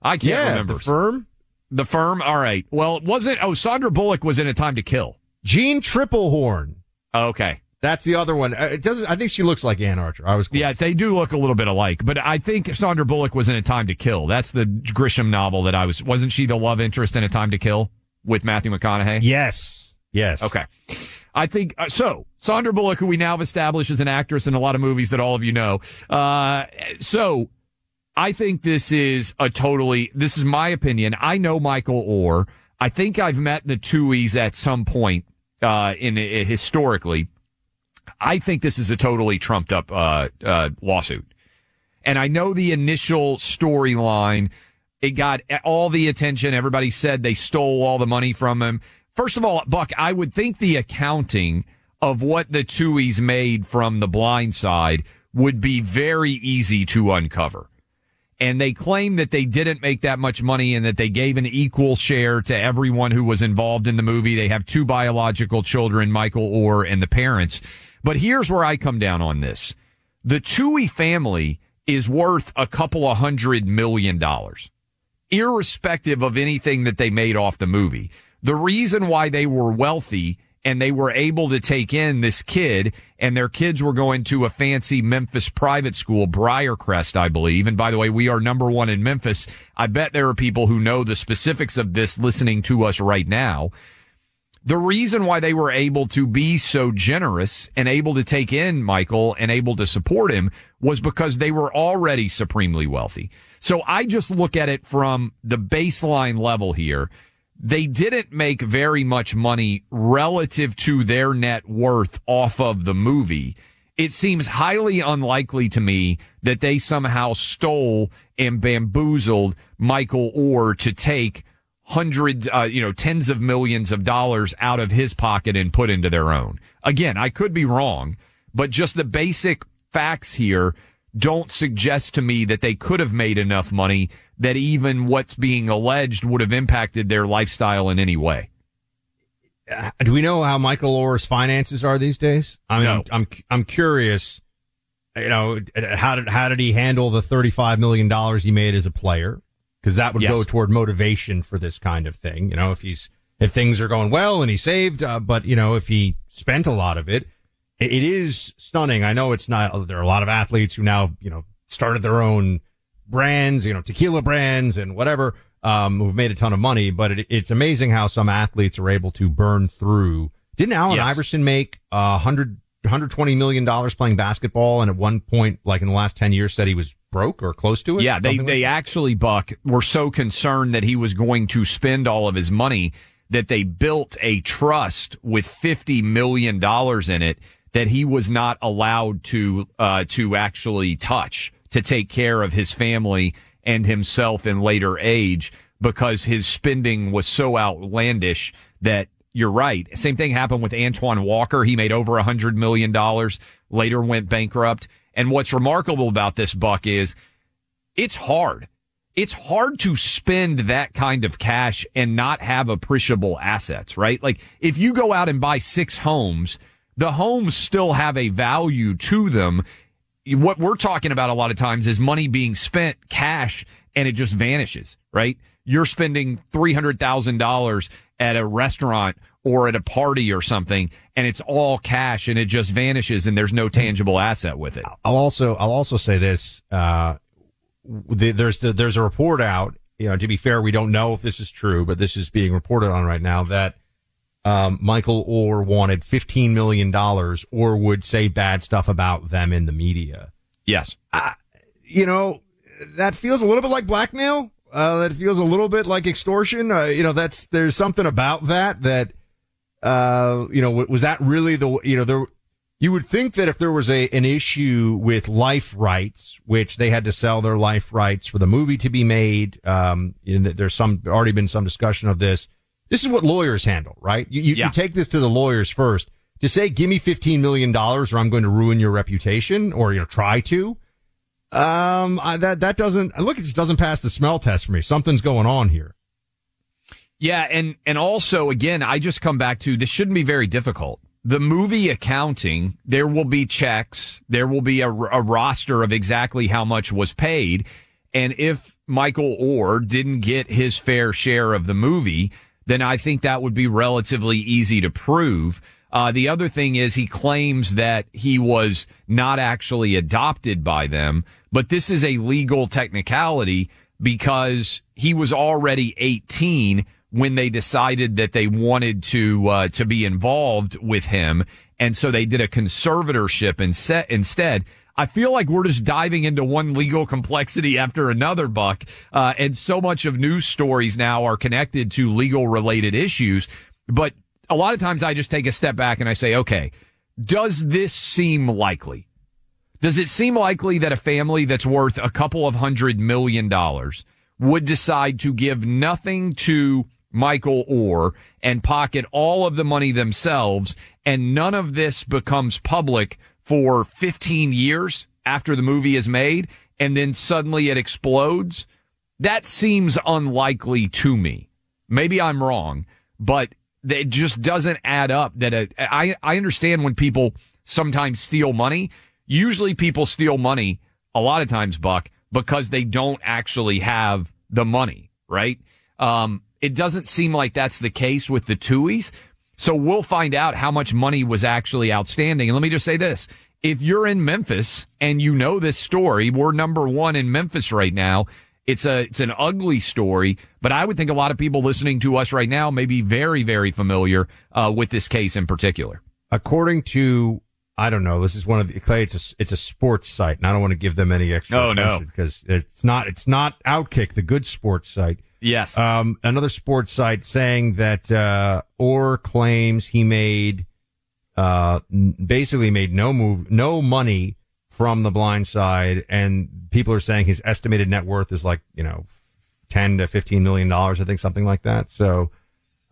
I can't yeah, remember. The firm. The Firm. All right. Well, it wasn't. Oh, Sandra Bullock was in A Time to Kill. Jeanne Tripplehorn. Okay. That's the other one. Uh, It doesn't. I think she looks like Anne Archer. I was. Close. Yeah, they do look a little bit alike, but I think Sandra Bullock was in A Time to Kill. That's the Grisham novel that I was. Wasn't she the love interest in A Time to Kill with Matthew McConaughey? Yes. Yes. Okay. I think uh, so. Sandra Bullock, who we now have established as an actress in a lot of movies that all of you know. Uh, so I think this is a totally, this is my opinion. I know Michael Oher. I think I've met the Tuohys at some point, uh, in, in historically. I think this is a totally trumped up, uh, uh, lawsuit. And I know the initial storyline, it got all the attention. Everybody said they stole all the money from him. First of all, Buck, I would think the accounting of what the Tuohys made from the blind side would be very easy to uncover. And they claim that they didn't make that much money and that they gave an equal share to everyone who was involved in the movie. They have two biological children, Michael Oher and the parents. But here's where I come down on this. The Tuohy family is worth a couple of hundred million dollars, irrespective of anything that they made off the movie. The reason why they were wealthy and they were able to take in this kid and their kids were going to a fancy Memphis private school, Briarcrest, I believe. And by the way, we are number one in Memphis. I bet there are people who know the specifics of this listening to us right now. The reason why they were able to be so generous and able to take in Michael and able to support him was because they were already supremely wealthy. So I just look at it from the baseline level here. They didn't make very much money relative to their net worth off of the movie. It seems highly unlikely to me that they somehow stole and bamboozled Michael Oher to take hundreds, uh, you know, tens of millions of dollars out of his pocket and put into their own. Again, I could be wrong, but just the basic facts here don't suggest to me that they could have made enough money that even what's being alleged would have impacted their lifestyle in any way. Uh, do we know how Michael Oher's finances are these days? I mean, No. I'm I'm curious. You know, how did how did he handle the 35 million dollars he made as a player? Because that would Yes. go toward motivation for this kind of thing. You know, if he's if things are going well and he saved, uh, but you know, if he spent a lot of it, it, it is stunning. I know it's not. There are a lot of athletes who now you know started their own brands, you know, tequila brands and whatever, um, who've made a ton of money. But it, it's amazing how some athletes are able to burn through. Didn't Allen Yes. Iverson make a hundred, hundred twenty million dollars playing basketball, and at one point, like in the last ten years, said he was broke or close to it? Yeah, they, like they actually, Buck, were so concerned that he was going to spend all of his money that they built a trust with $50 million in it that he was not allowed to, uh, to actually touch to take care of his family and himself in later age because his spending was so outlandish that you're right. Same thing happened with Antoine Walker. He made over a hundred million dollars, later went bankrupt. And what's remarkable about this buck is it's hard. It's hard to spend that kind of cash and not have appreciable assets, right? Like if you go out and buy six homes, the homes still have a value to them. What we're talking about a lot of times is money being spent cash and it just vanishes, right? You're spending $300,000 at a restaurant or at a party or something and it's all cash and it just vanishes and there's no tangible asset with it. I'll also I'll also say this. Uh, the, there's the, there's a report out. You know, to be fair, we don't know if this is true, but this is being reported on right now that um, Michael Oher wanted fifteen million dollars or would say bad stuff about them in the media. Yes. You know, that feels a little bit like blackmail. Uh, that feels a little bit like extortion. Uh, you know, that's there's something about that that uh, you know, was that really the, you know, there, you would think that if there was a, an issue with life rights, which they had to sell their life rights for the movie to be made, um, and that there's some, already been some discussion of this. This is what lawyers handle, right? You, you, you take this to the lawyers first to say, give me $15 million or I'm going to ruin your reputation or, you know, try to. Um, I, that, that doesn't, look, it just doesn't pass the smell test for me. Something's going on here. Yeah, and and also again, I just come back to this shouldn't be very difficult. The movie accounting, there will be checks, there will be a, a roster of exactly how much was paid, and if Michael Oher didn't get his fair share of the movie, then I think that would be relatively easy to prove. Uh, the other thing is he claims that he was not actually adopted by them, but this is a legal technicality because he was already 18 when they decided that they wanted to uh, to be involved with him, and so they did a conservatorship instead. I feel like we're just diving into one legal complexity after another, Buck, uh, and so much of news stories now are connected to legal related issues. But a lot of times, I just take a step back and I say, okay, does this seem likely? Does it seem likely that a family that's worth a couple of hundred million dollars would decide to give nothing to Michael Oher and pocket all of the money themselves and none of this becomes public for 15 years after the movie is made and then suddenly it explodes? That seems unlikely to me. Maybe I'm wrong, but it just doesn't add up that a, I, I understand when people sometimes steal money. Usually people steal money a lot of times, Buck, because they don't actually have the money, right? Um, it doesn't seem like that's the case with the Tuohys. So we'll find out how much money was actually outstanding. And let me just say this. If you're in Memphis and you know this story, we're number one in Memphis right now. It's a it's an ugly story, but I would think a lot of people listening to us right now may be very very familiar uh, with this case in particular. According to I don't know, this is one of the Clay. It's a it's a sports site, and I don't want to give them any extra. Oh, no. because it's not it's not Outkick, the good sports site. Yes. Um, another sports site saying that uh, Oher claims he made uh, basically made no move, no money from the blind side, and people are saying his estimated net worth is like you know ten to fifteen million dollars, I think something like that. So.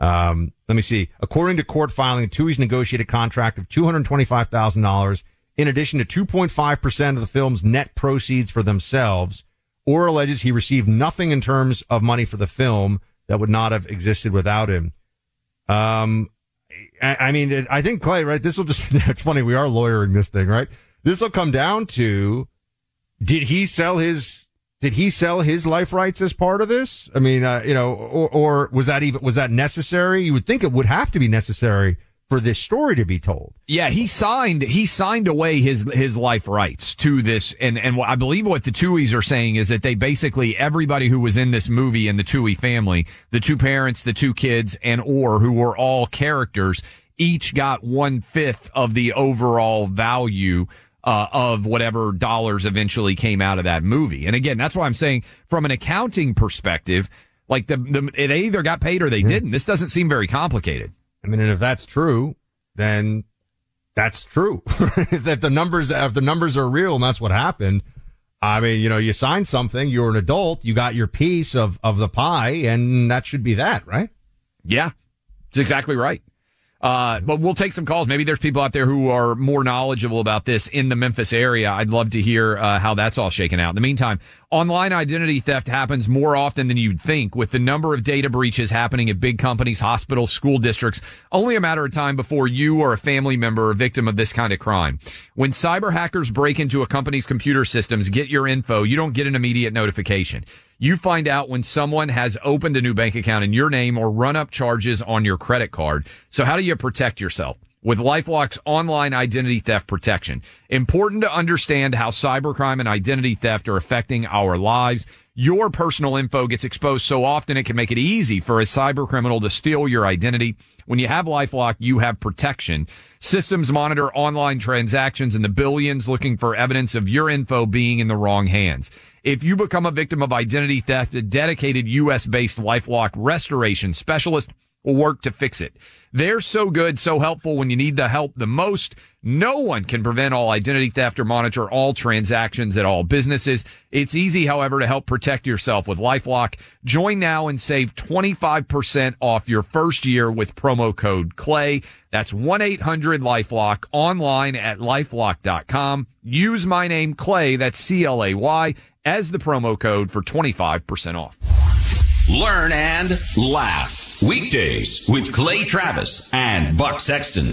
Um, let me see. According to court filing, Tuohy's negotiated contract of $225,000 in addition to 2.5% of the film's net proceeds for themselves, Oher alleges he received nothing in terms of money for the film that would not have existed without him. Um, I, I mean, I think Clay, right? This will just, it's funny. We are lawyering this thing, right? This will come down to, did he sell his did he sell his life rights as part of this? I mean, uh, you know, or, or was that even was that necessary? You would think it would have to be necessary for this story to be told. Yeah, he signed he signed away his his life rights to this, and and I believe what the Tuohys are saying is that they basically everybody who was in this movie in the Tuohy family, the two parents, the two kids, and Oher who were all characters, each got one fifth of the overall value. Uh, of whatever dollars eventually came out of that movie. And again, that's why I'm saying from an accounting perspective, like the, the they either got paid or they didn't. This doesn't seem very complicated. I mean, and if that's true, then that's true. that the numbers, if the numbers are real and that's what happened, I mean, you know, you signed something, you're an adult, you got your piece of, of the pie, and that should be that, right? Yeah, it's exactly right. Uh, but we'll take some calls. Maybe there's people out there who are more knowledgeable about this in the Memphis area. I'd love to hear uh, how that's all shaken out. In the meantime, online identity theft happens more often than you'd think with the number of data breaches happening at big companies, hospitals, school districts. Only a matter of time before you or a family member are a victim of this kind of crime. When cyber hackers break into a company's computer systems, get your info, you don't get an immediate notification. You find out when someone has opened a new bank account in your name or run up charges on your credit card. So how do you protect yourself? With LifeLock's online identity theft protection. Important to understand how cybercrime and identity theft are affecting our lives. Your personal info gets exposed so often it can make it easy for a cyber criminal to steal your identity. When you have LifeLock, you have protection. Systems monitor online transactions and the billions looking for evidence of your info being in the wrong hands. If you become a victim of identity theft, a dedicated U.S. based LifeLock restoration specialist will work to fix it. They're so good, so helpful when you need the help the most. No one can prevent all identity theft or monitor all transactions at all businesses. It's easy, however, to help protect yourself with LifeLock. Join now and save 25% off your first year with promo code CLAY. That's 1-800-LifeLock online at lifelock.com. Use my name Clay, that's C-L-A-Y, as the promo code for 25% off. Learn and laugh. Weekdays with Clay Travis and Buck Sexton.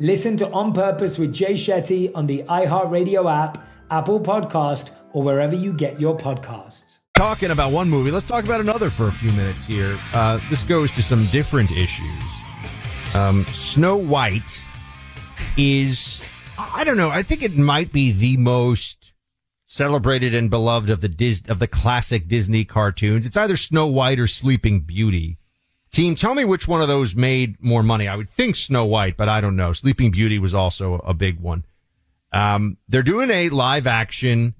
Listen to On Purpose with Jay Shetty on the iHeartRadio app, Apple Podcast, or wherever you get your podcasts. Talking about one movie, let's talk about another for a few minutes here. Uh, this goes to some different issues. Um, Snow White is, I don't know, I think it might be the most celebrated and beloved of the Dis- of the classic Disney cartoons. It's either Snow White or Sleeping Beauty. Team, tell me which one of those made more money. I would think Snow White, but I don't know. Sleeping Beauty was also a big one. Um, they're doing a live action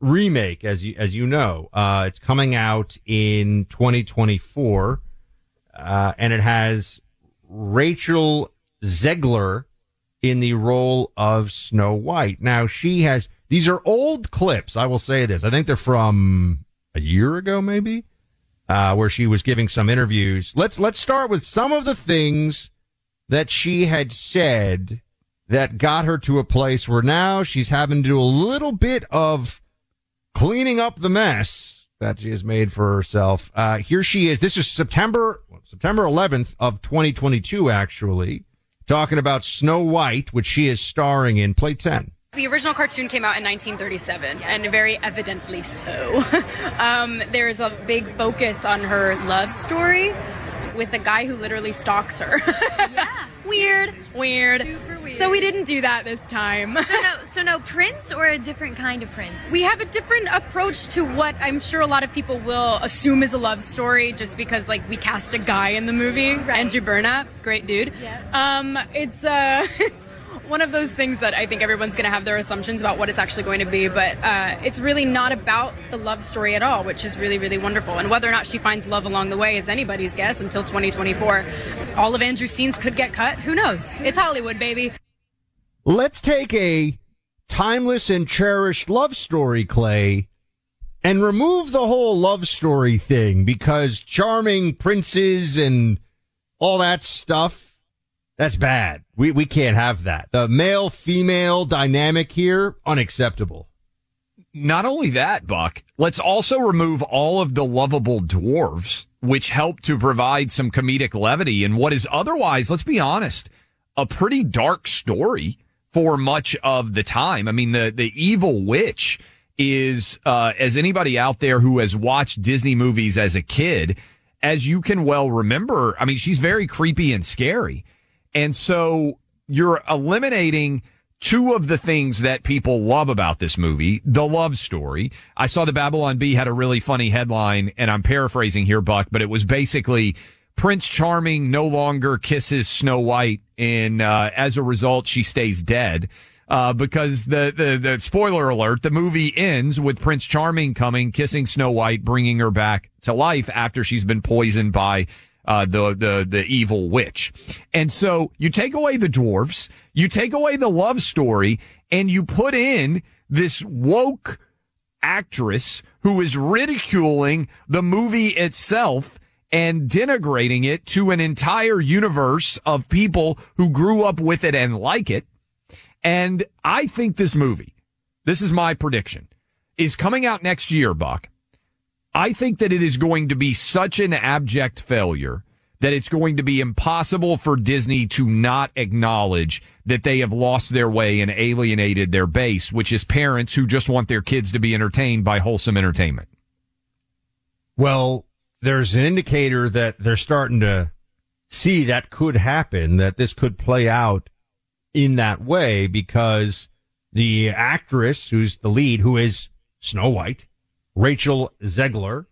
remake, as you, as you know. Uh, it's coming out in 2024. Uh, and it has Rachel Zegler in the role of Snow White. Now she has, these are old clips. I will say this. I think they're from a year ago, maybe, uh, where she was giving some interviews. Let's, let's start with some of the things that she had said that got her to a place where now she's having to do a little bit of cleaning up the mess that she has made for herself. Uh, here she is. This is September September 11th of 2022, actually, talking about Snow White, which she is starring in. Play 10. The original cartoon came out in 1937, and very evidently so. um, there's a big focus on her love story with a guy who literally stalks her. yeah. weird, weird. weird. So we didn't do that this time. so no, so no prince or a different kind of prince. We have a different approach to what I'm sure a lot of people will assume is a love story, just because like we cast a guy in the movie, right. Andrew Burnap, great dude. Yeah. Um, it's uh, it's one of those things that I think everyone's going to have their assumptions about what it's actually going to be, but uh, it's really not about the love story at all, which is really, really wonderful. And whether or not she finds love along the way is anybody's guess until 2024. All of Andrew's scenes could get cut. Who knows? It's Hollywood, baby. Let's take a timeless and cherished love story, Clay, and remove the whole love story thing because charming princes and all that stuff that's bad. We we can't have that. The male female dynamic here unacceptable. Not only that, Buck, let's also remove all of the lovable dwarves, which help to provide some comedic levity in what is otherwise, let's be honest, a pretty dark story for much of the time. I mean, the the evil witch is uh, as anybody out there who has watched Disney movies as a kid, as you can well remember, I mean, she's very creepy and scary. And so you're eliminating two of the things that people love about this movie, the love story. I saw the Babylon Bee had a really funny headline, and I'm paraphrasing here, Buck, but it was basically Prince Charming no longer kisses Snow White, and uh, as a result, she stays dead. Uh, because the, the, the spoiler alert, the movie ends with Prince Charming coming, kissing Snow White, bringing her back to life after she's been poisoned by uh, the the the evil witch. And so you take away the dwarfs, you take away the love story, and you put in this woke actress who is ridiculing the movie itself and denigrating it to an entire universe of people who grew up with it and like it. And I think this movie, this is my prediction, is coming out next year, Buck. I think that it is going to be such an abject failure that it's going to be impossible for Disney to not acknowledge that they have lost their way and alienated their base, which is parents who just want their kids to be entertained by wholesome entertainment. Well, there's an indicator that they're starting to see that could happen, that this could play out in that way because the actress who's the lead, who is Snow White, Rachel Zegler,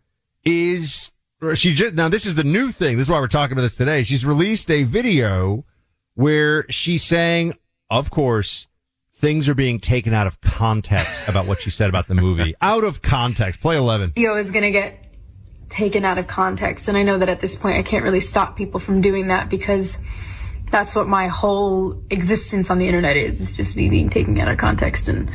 is she just now this is the new thing. This is why we're talking about this today. She's released a video where she's saying, of course, things are being taken out of context about what she said about the movie. out of context. Play 11. Yo is going to get taken out of context. And I know that at this point I can't really stop people from doing that because that's what my whole existence on the internet is. It's just me being taken out of context and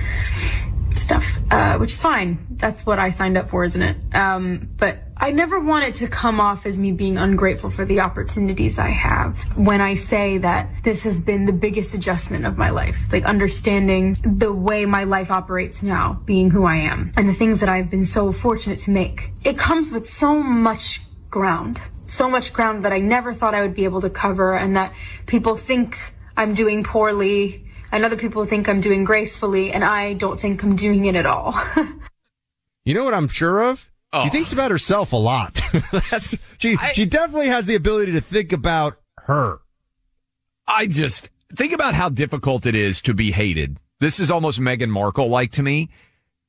stuff, uh, which is fine. That's what I signed up for, isn't it? Um, but I never want it to come off as me being ungrateful for the opportunities I have when I say that this has been the biggest adjustment of my life. Like understanding the way my life operates now, being who I am, and the things that I've been so fortunate to make. It comes with so much ground. So much ground that I never thought I would be able to cover and that people think I'm doing poorly and other people think I'm doing gracefully, and I don't think I'm doing it at all. you know what I'm sure of? Oh. She thinks about herself a lot. That's she. I, she definitely has the ability to think about her. I just think about how difficult it is to be hated. This is almost Meghan Markle like to me.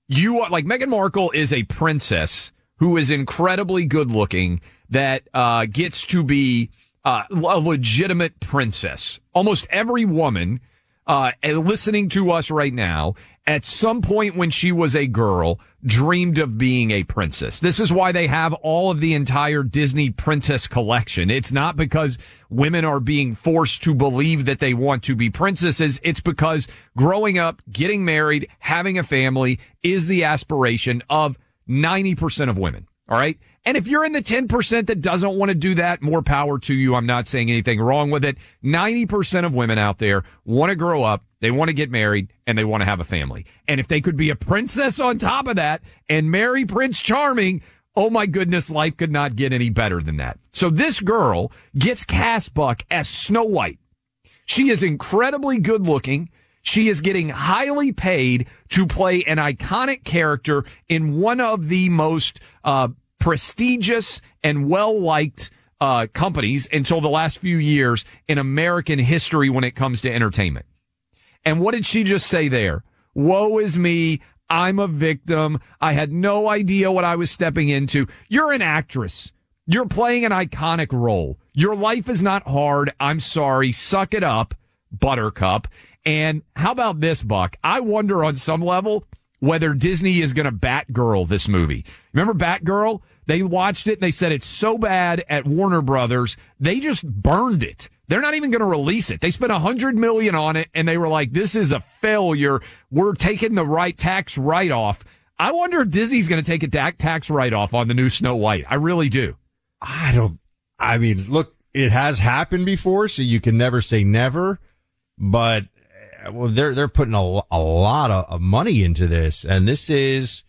You are like Meghan Markle is a princess who is incredibly good looking that uh, gets to be uh, a legitimate princess. Almost every woman uh, and listening to us right now, at some point when she was a girl, dreamed of being a princess. This is why they have all of the entire Disney princess collection. It's not because women are being forced to believe that they want to be princesses. It's because growing up, getting married, having a family is the aspiration of 90% of women. All right. And if you're in the 10% that doesn't want to do that, more power to you. I'm not saying anything wrong with it. 90% of women out there want to grow up. They want to get married and they want to have a family. And if they could be a princess on top of that and marry Prince Charming, oh my goodness, life could not get any better than that. So this girl gets cast Buck as Snow White. She is incredibly good looking. She is getting highly paid to play an iconic character in one of the most uh, prestigious and well liked uh, companies until the last few years in American history when it comes to entertainment. And what did she just say there? Woe is me. I'm a victim. I had no idea what I was stepping into. You're an actress. You're playing an iconic role. Your life is not hard. I'm sorry. Suck it up, Buttercup. And how about this, Buck? I wonder on some level whether Disney is going to Batgirl this movie. Remember Batgirl? They watched it and they said it's so bad at Warner Brothers, they just burned it. They're not even going to release it. They spent a hundred million on it and they were like, this is a failure. We're taking the right tax write off. I wonder if Disney's going to take a tax write off on the new Snow White. I really do. I don't, I mean, look, it has happened before, so you can never say never, but well, they're, they're putting a, a lot of, money into this. And this is,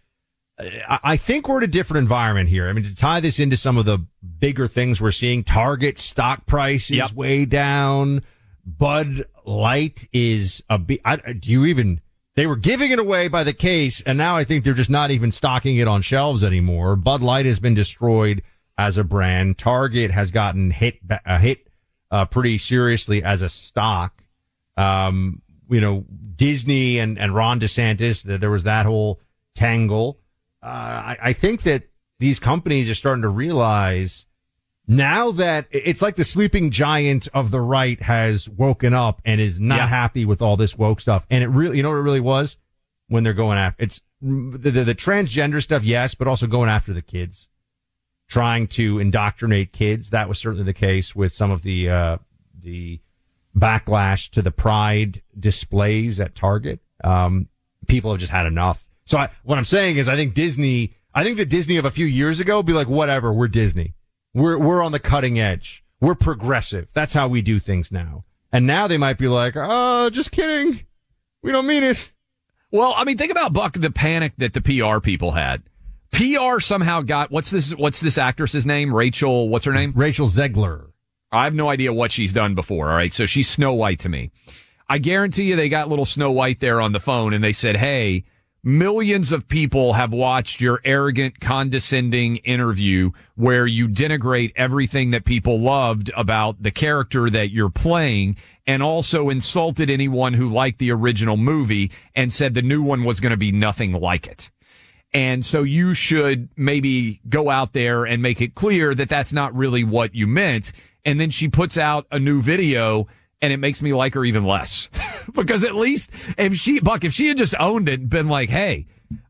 I think we're in a different environment here. I mean, to tie this into some of the bigger things we're seeing, Target stock price is yep. way down. Bud Light is a do you even, they were giving it away by the case, and now I think they're just not even stocking it on shelves anymore. Bud Light has been destroyed as a brand. Target has gotten hit, uh, hit, uh, pretty seriously as a stock. Um, you know, Disney and, and Ron DeSantis, that there was that whole tangle. Uh, I, I think that these companies are starting to realize now that it's like the sleeping giant of the right has woken up and is not yeah. happy with all this woke stuff. And it really, you know what it really was when they're going after it's the, the, the transgender stuff. Yes, but also going after the kids, trying to indoctrinate kids. That was certainly the case with some of the, uh, the backlash to the pride displays at Target. Um, people have just had enough. So I, what I'm saying is I think Disney, I think the Disney of a few years ago would be like, whatever, we're Disney. We're, we're on the cutting edge. We're progressive. That's how we do things now. And now they might be like, oh, just kidding. We don't mean it. Well, I mean, think about Buck, the panic that the PR people had. PR somehow got, what's this, what's this actress's name? Rachel, what's her name? Rachel Zegler. I have no idea what she's done before. All right. So she's Snow White to me. I guarantee you they got little Snow White there on the phone and they said, Hey, millions of people have watched your arrogant, condescending interview where you denigrate everything that people loved about the character that you're playing and also insulted anyone who liked the original movie and said the new one was going to be nothing like it. And so you should maybe go out there and make it clear that that's not really what you meant. And then she puts out a new video and it makes me like her even less because at least if she, Buck, if she had just owned it and been like, Hey,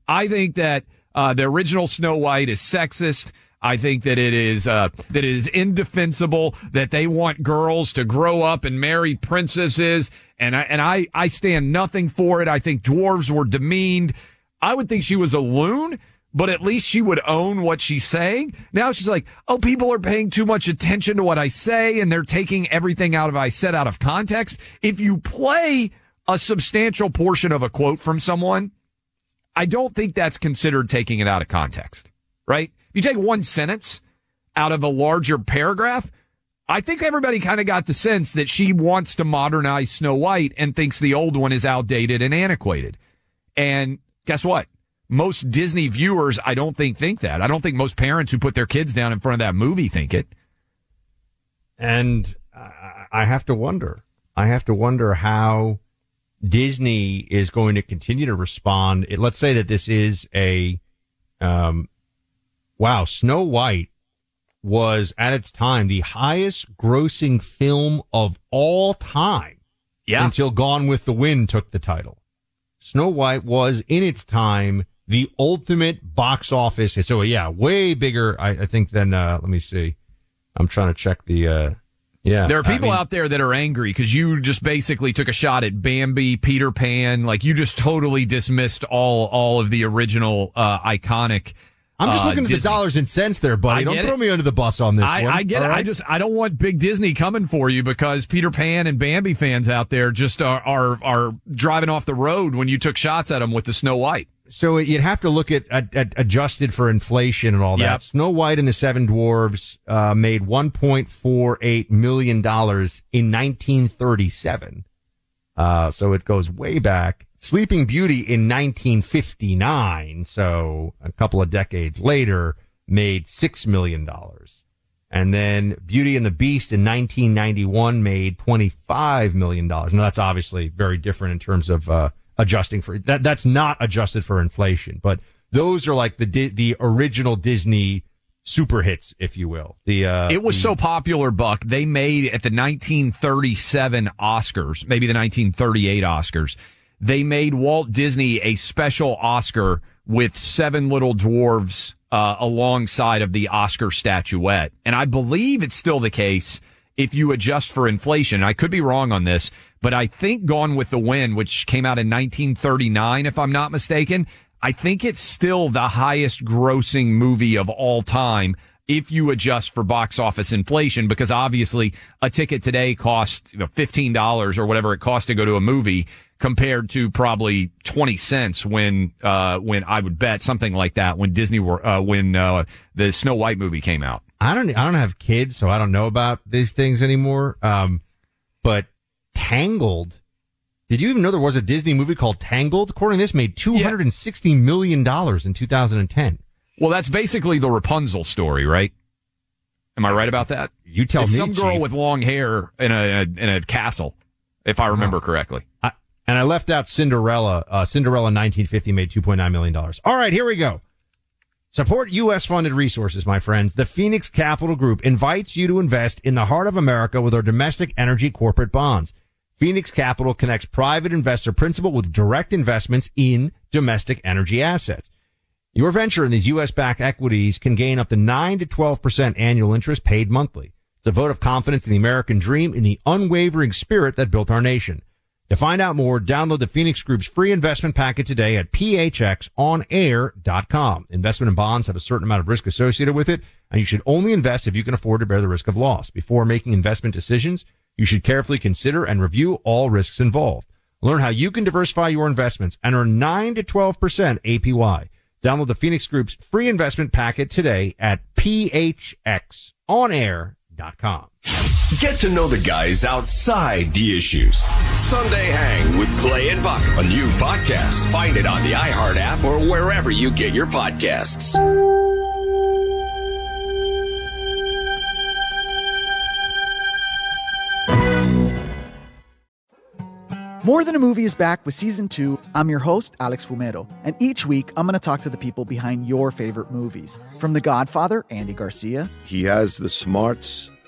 I think that, uh, the original Snow White is sexist. I think that it is, uh, that it is indefensible that they want girls to grow up and marry princesses. And I, and I, I stand nothing for it. I think dwarves were demeaned. I would think she was a loon but at least she would own what she's saying. Now she's like, oh, people are paying too much attention to what I say and they're taking everything out of I said out of context. If you play a substantial portion of a quote from someone, I don't think that's considered taking it out of context, right? If you take one sentence out of a larger paragraph, I think everybody kind of got the sense that she wants to modernize Snow White and thinks the old one is outdated and antiquated. And guess what? Most Disney viewers, I don't think think that. I don't think most parents who put their kids down in front of that movie think it. And I have to wonder. I have to wonder how Disney is going to continue to respond. Let's say that this is a, um, wow, Snow White was at its time the highest grossing film of all time. Yeah. Until Gone with the Wind took the title. Snow White was in its time the ultimate box office. So yeah, way bigger, I, I think than, uh, let me see. I'm trying to check the, uh, yeah. There are people I mean, out there that are angry because you just basically took a shot at Bambi, Peter Pan. Like you just totally dismissed all, all of the original, uh, iconic. I'm just uh, looking at Disney. the dollars and cents there, buddy. Don't throw it. me under the bus on this I, one. I get all it. I just I don't want Big Disney coming for you because Peter Pan and Bambi fans out there just are are, are driving off the road when you took shots at them with the Snow White. So you'd have to look at, at, at adjusted for inflation and all that. Yep. Snow White and the Seven Dwarves uh, made 1.48 million dollars in 1937. Uh, so it goes way back. Sleeping Beauty in 1959, so a couple of decades later, made six million dollars. And then Beauty and the Beast in 1991 made 25 million dollars. Now that's obviously very different in terms of uh, adjusting for that. That's not adjusted for inflation, but those are like the Di- the original Disney super hits, if you will. The uh, it was the- so popular, Buck. They made at the 1937 Oscars, maybe the 1938 Oscars. They made Walt Disney a special Oscar with seven little dwarves uh, alongside of the Oscar statuette, and I believe it's still the case if you adjust for inflation. I could be wrong on this, but I think Gone with the Wind, which came out in 1939, if I'm not mistaken, I think it's still the highest grossing movie of all time if you adjust for box office inflation, because obviously a ticket today costs you know, $15 or whatever it costs to go to a movie compared to probably 20 cents when, uh, when I would bet something like that when Disney were, uh, when, uh, the Snow White movie came out. I don't I don't have kids, so I don't know about these things anymore. Um, but Tangled. Did you even know there was a Disney movie called Tangled? According to this, made two hundred and sixty million dollars in two thousand and ten. Well, that's basically the Rapunzel story, right? Am I right about that? You tell it's me, Some girl Chief. with long hair in a, in a in a castle, if I remember correctly. I, and I left out Cinderella. Uh, Cinderella 1950 made 2.9 million dollars. All right, here we go. Support U.S. funded resources, my friends. The Phoenix Capital Group invites you to invest in the heart of America with our domestic energy corporate bonds. Phoenix Capital connects private investor principal with direct investments in domestic energy assets. Your venture in these U.S. backed equities can gain up to 9 to 12% annual interest paid monthly. It's a vote of confidence in the American dream in the unwavering spirit that built our nation. To find out more, download the Phoenix Group's free investment packet today at phxonair.com. Investment in bonds have a certain amount of risk associated with it, and you should only invest if you can afford to bear the risk of loss. Before making investment decisions, you should carefully consider and review all risks involved. Learn how you can diversify your investments and earn 9 to 12% APY. Download the Phoenix Group's free investment packet today at phxonair.com. Get to know the guys outside the issues. Sunday Hang with Clay and Buck, a new podcast. Find it on the iHeart app or wherever you get your podcasts. More Than a Movie is back with season two. I'm your host, Alex Fumero, and each week I'm going to talk to the people behind your favorite movies. From The Godfather, Andy Garcia, He has the smarts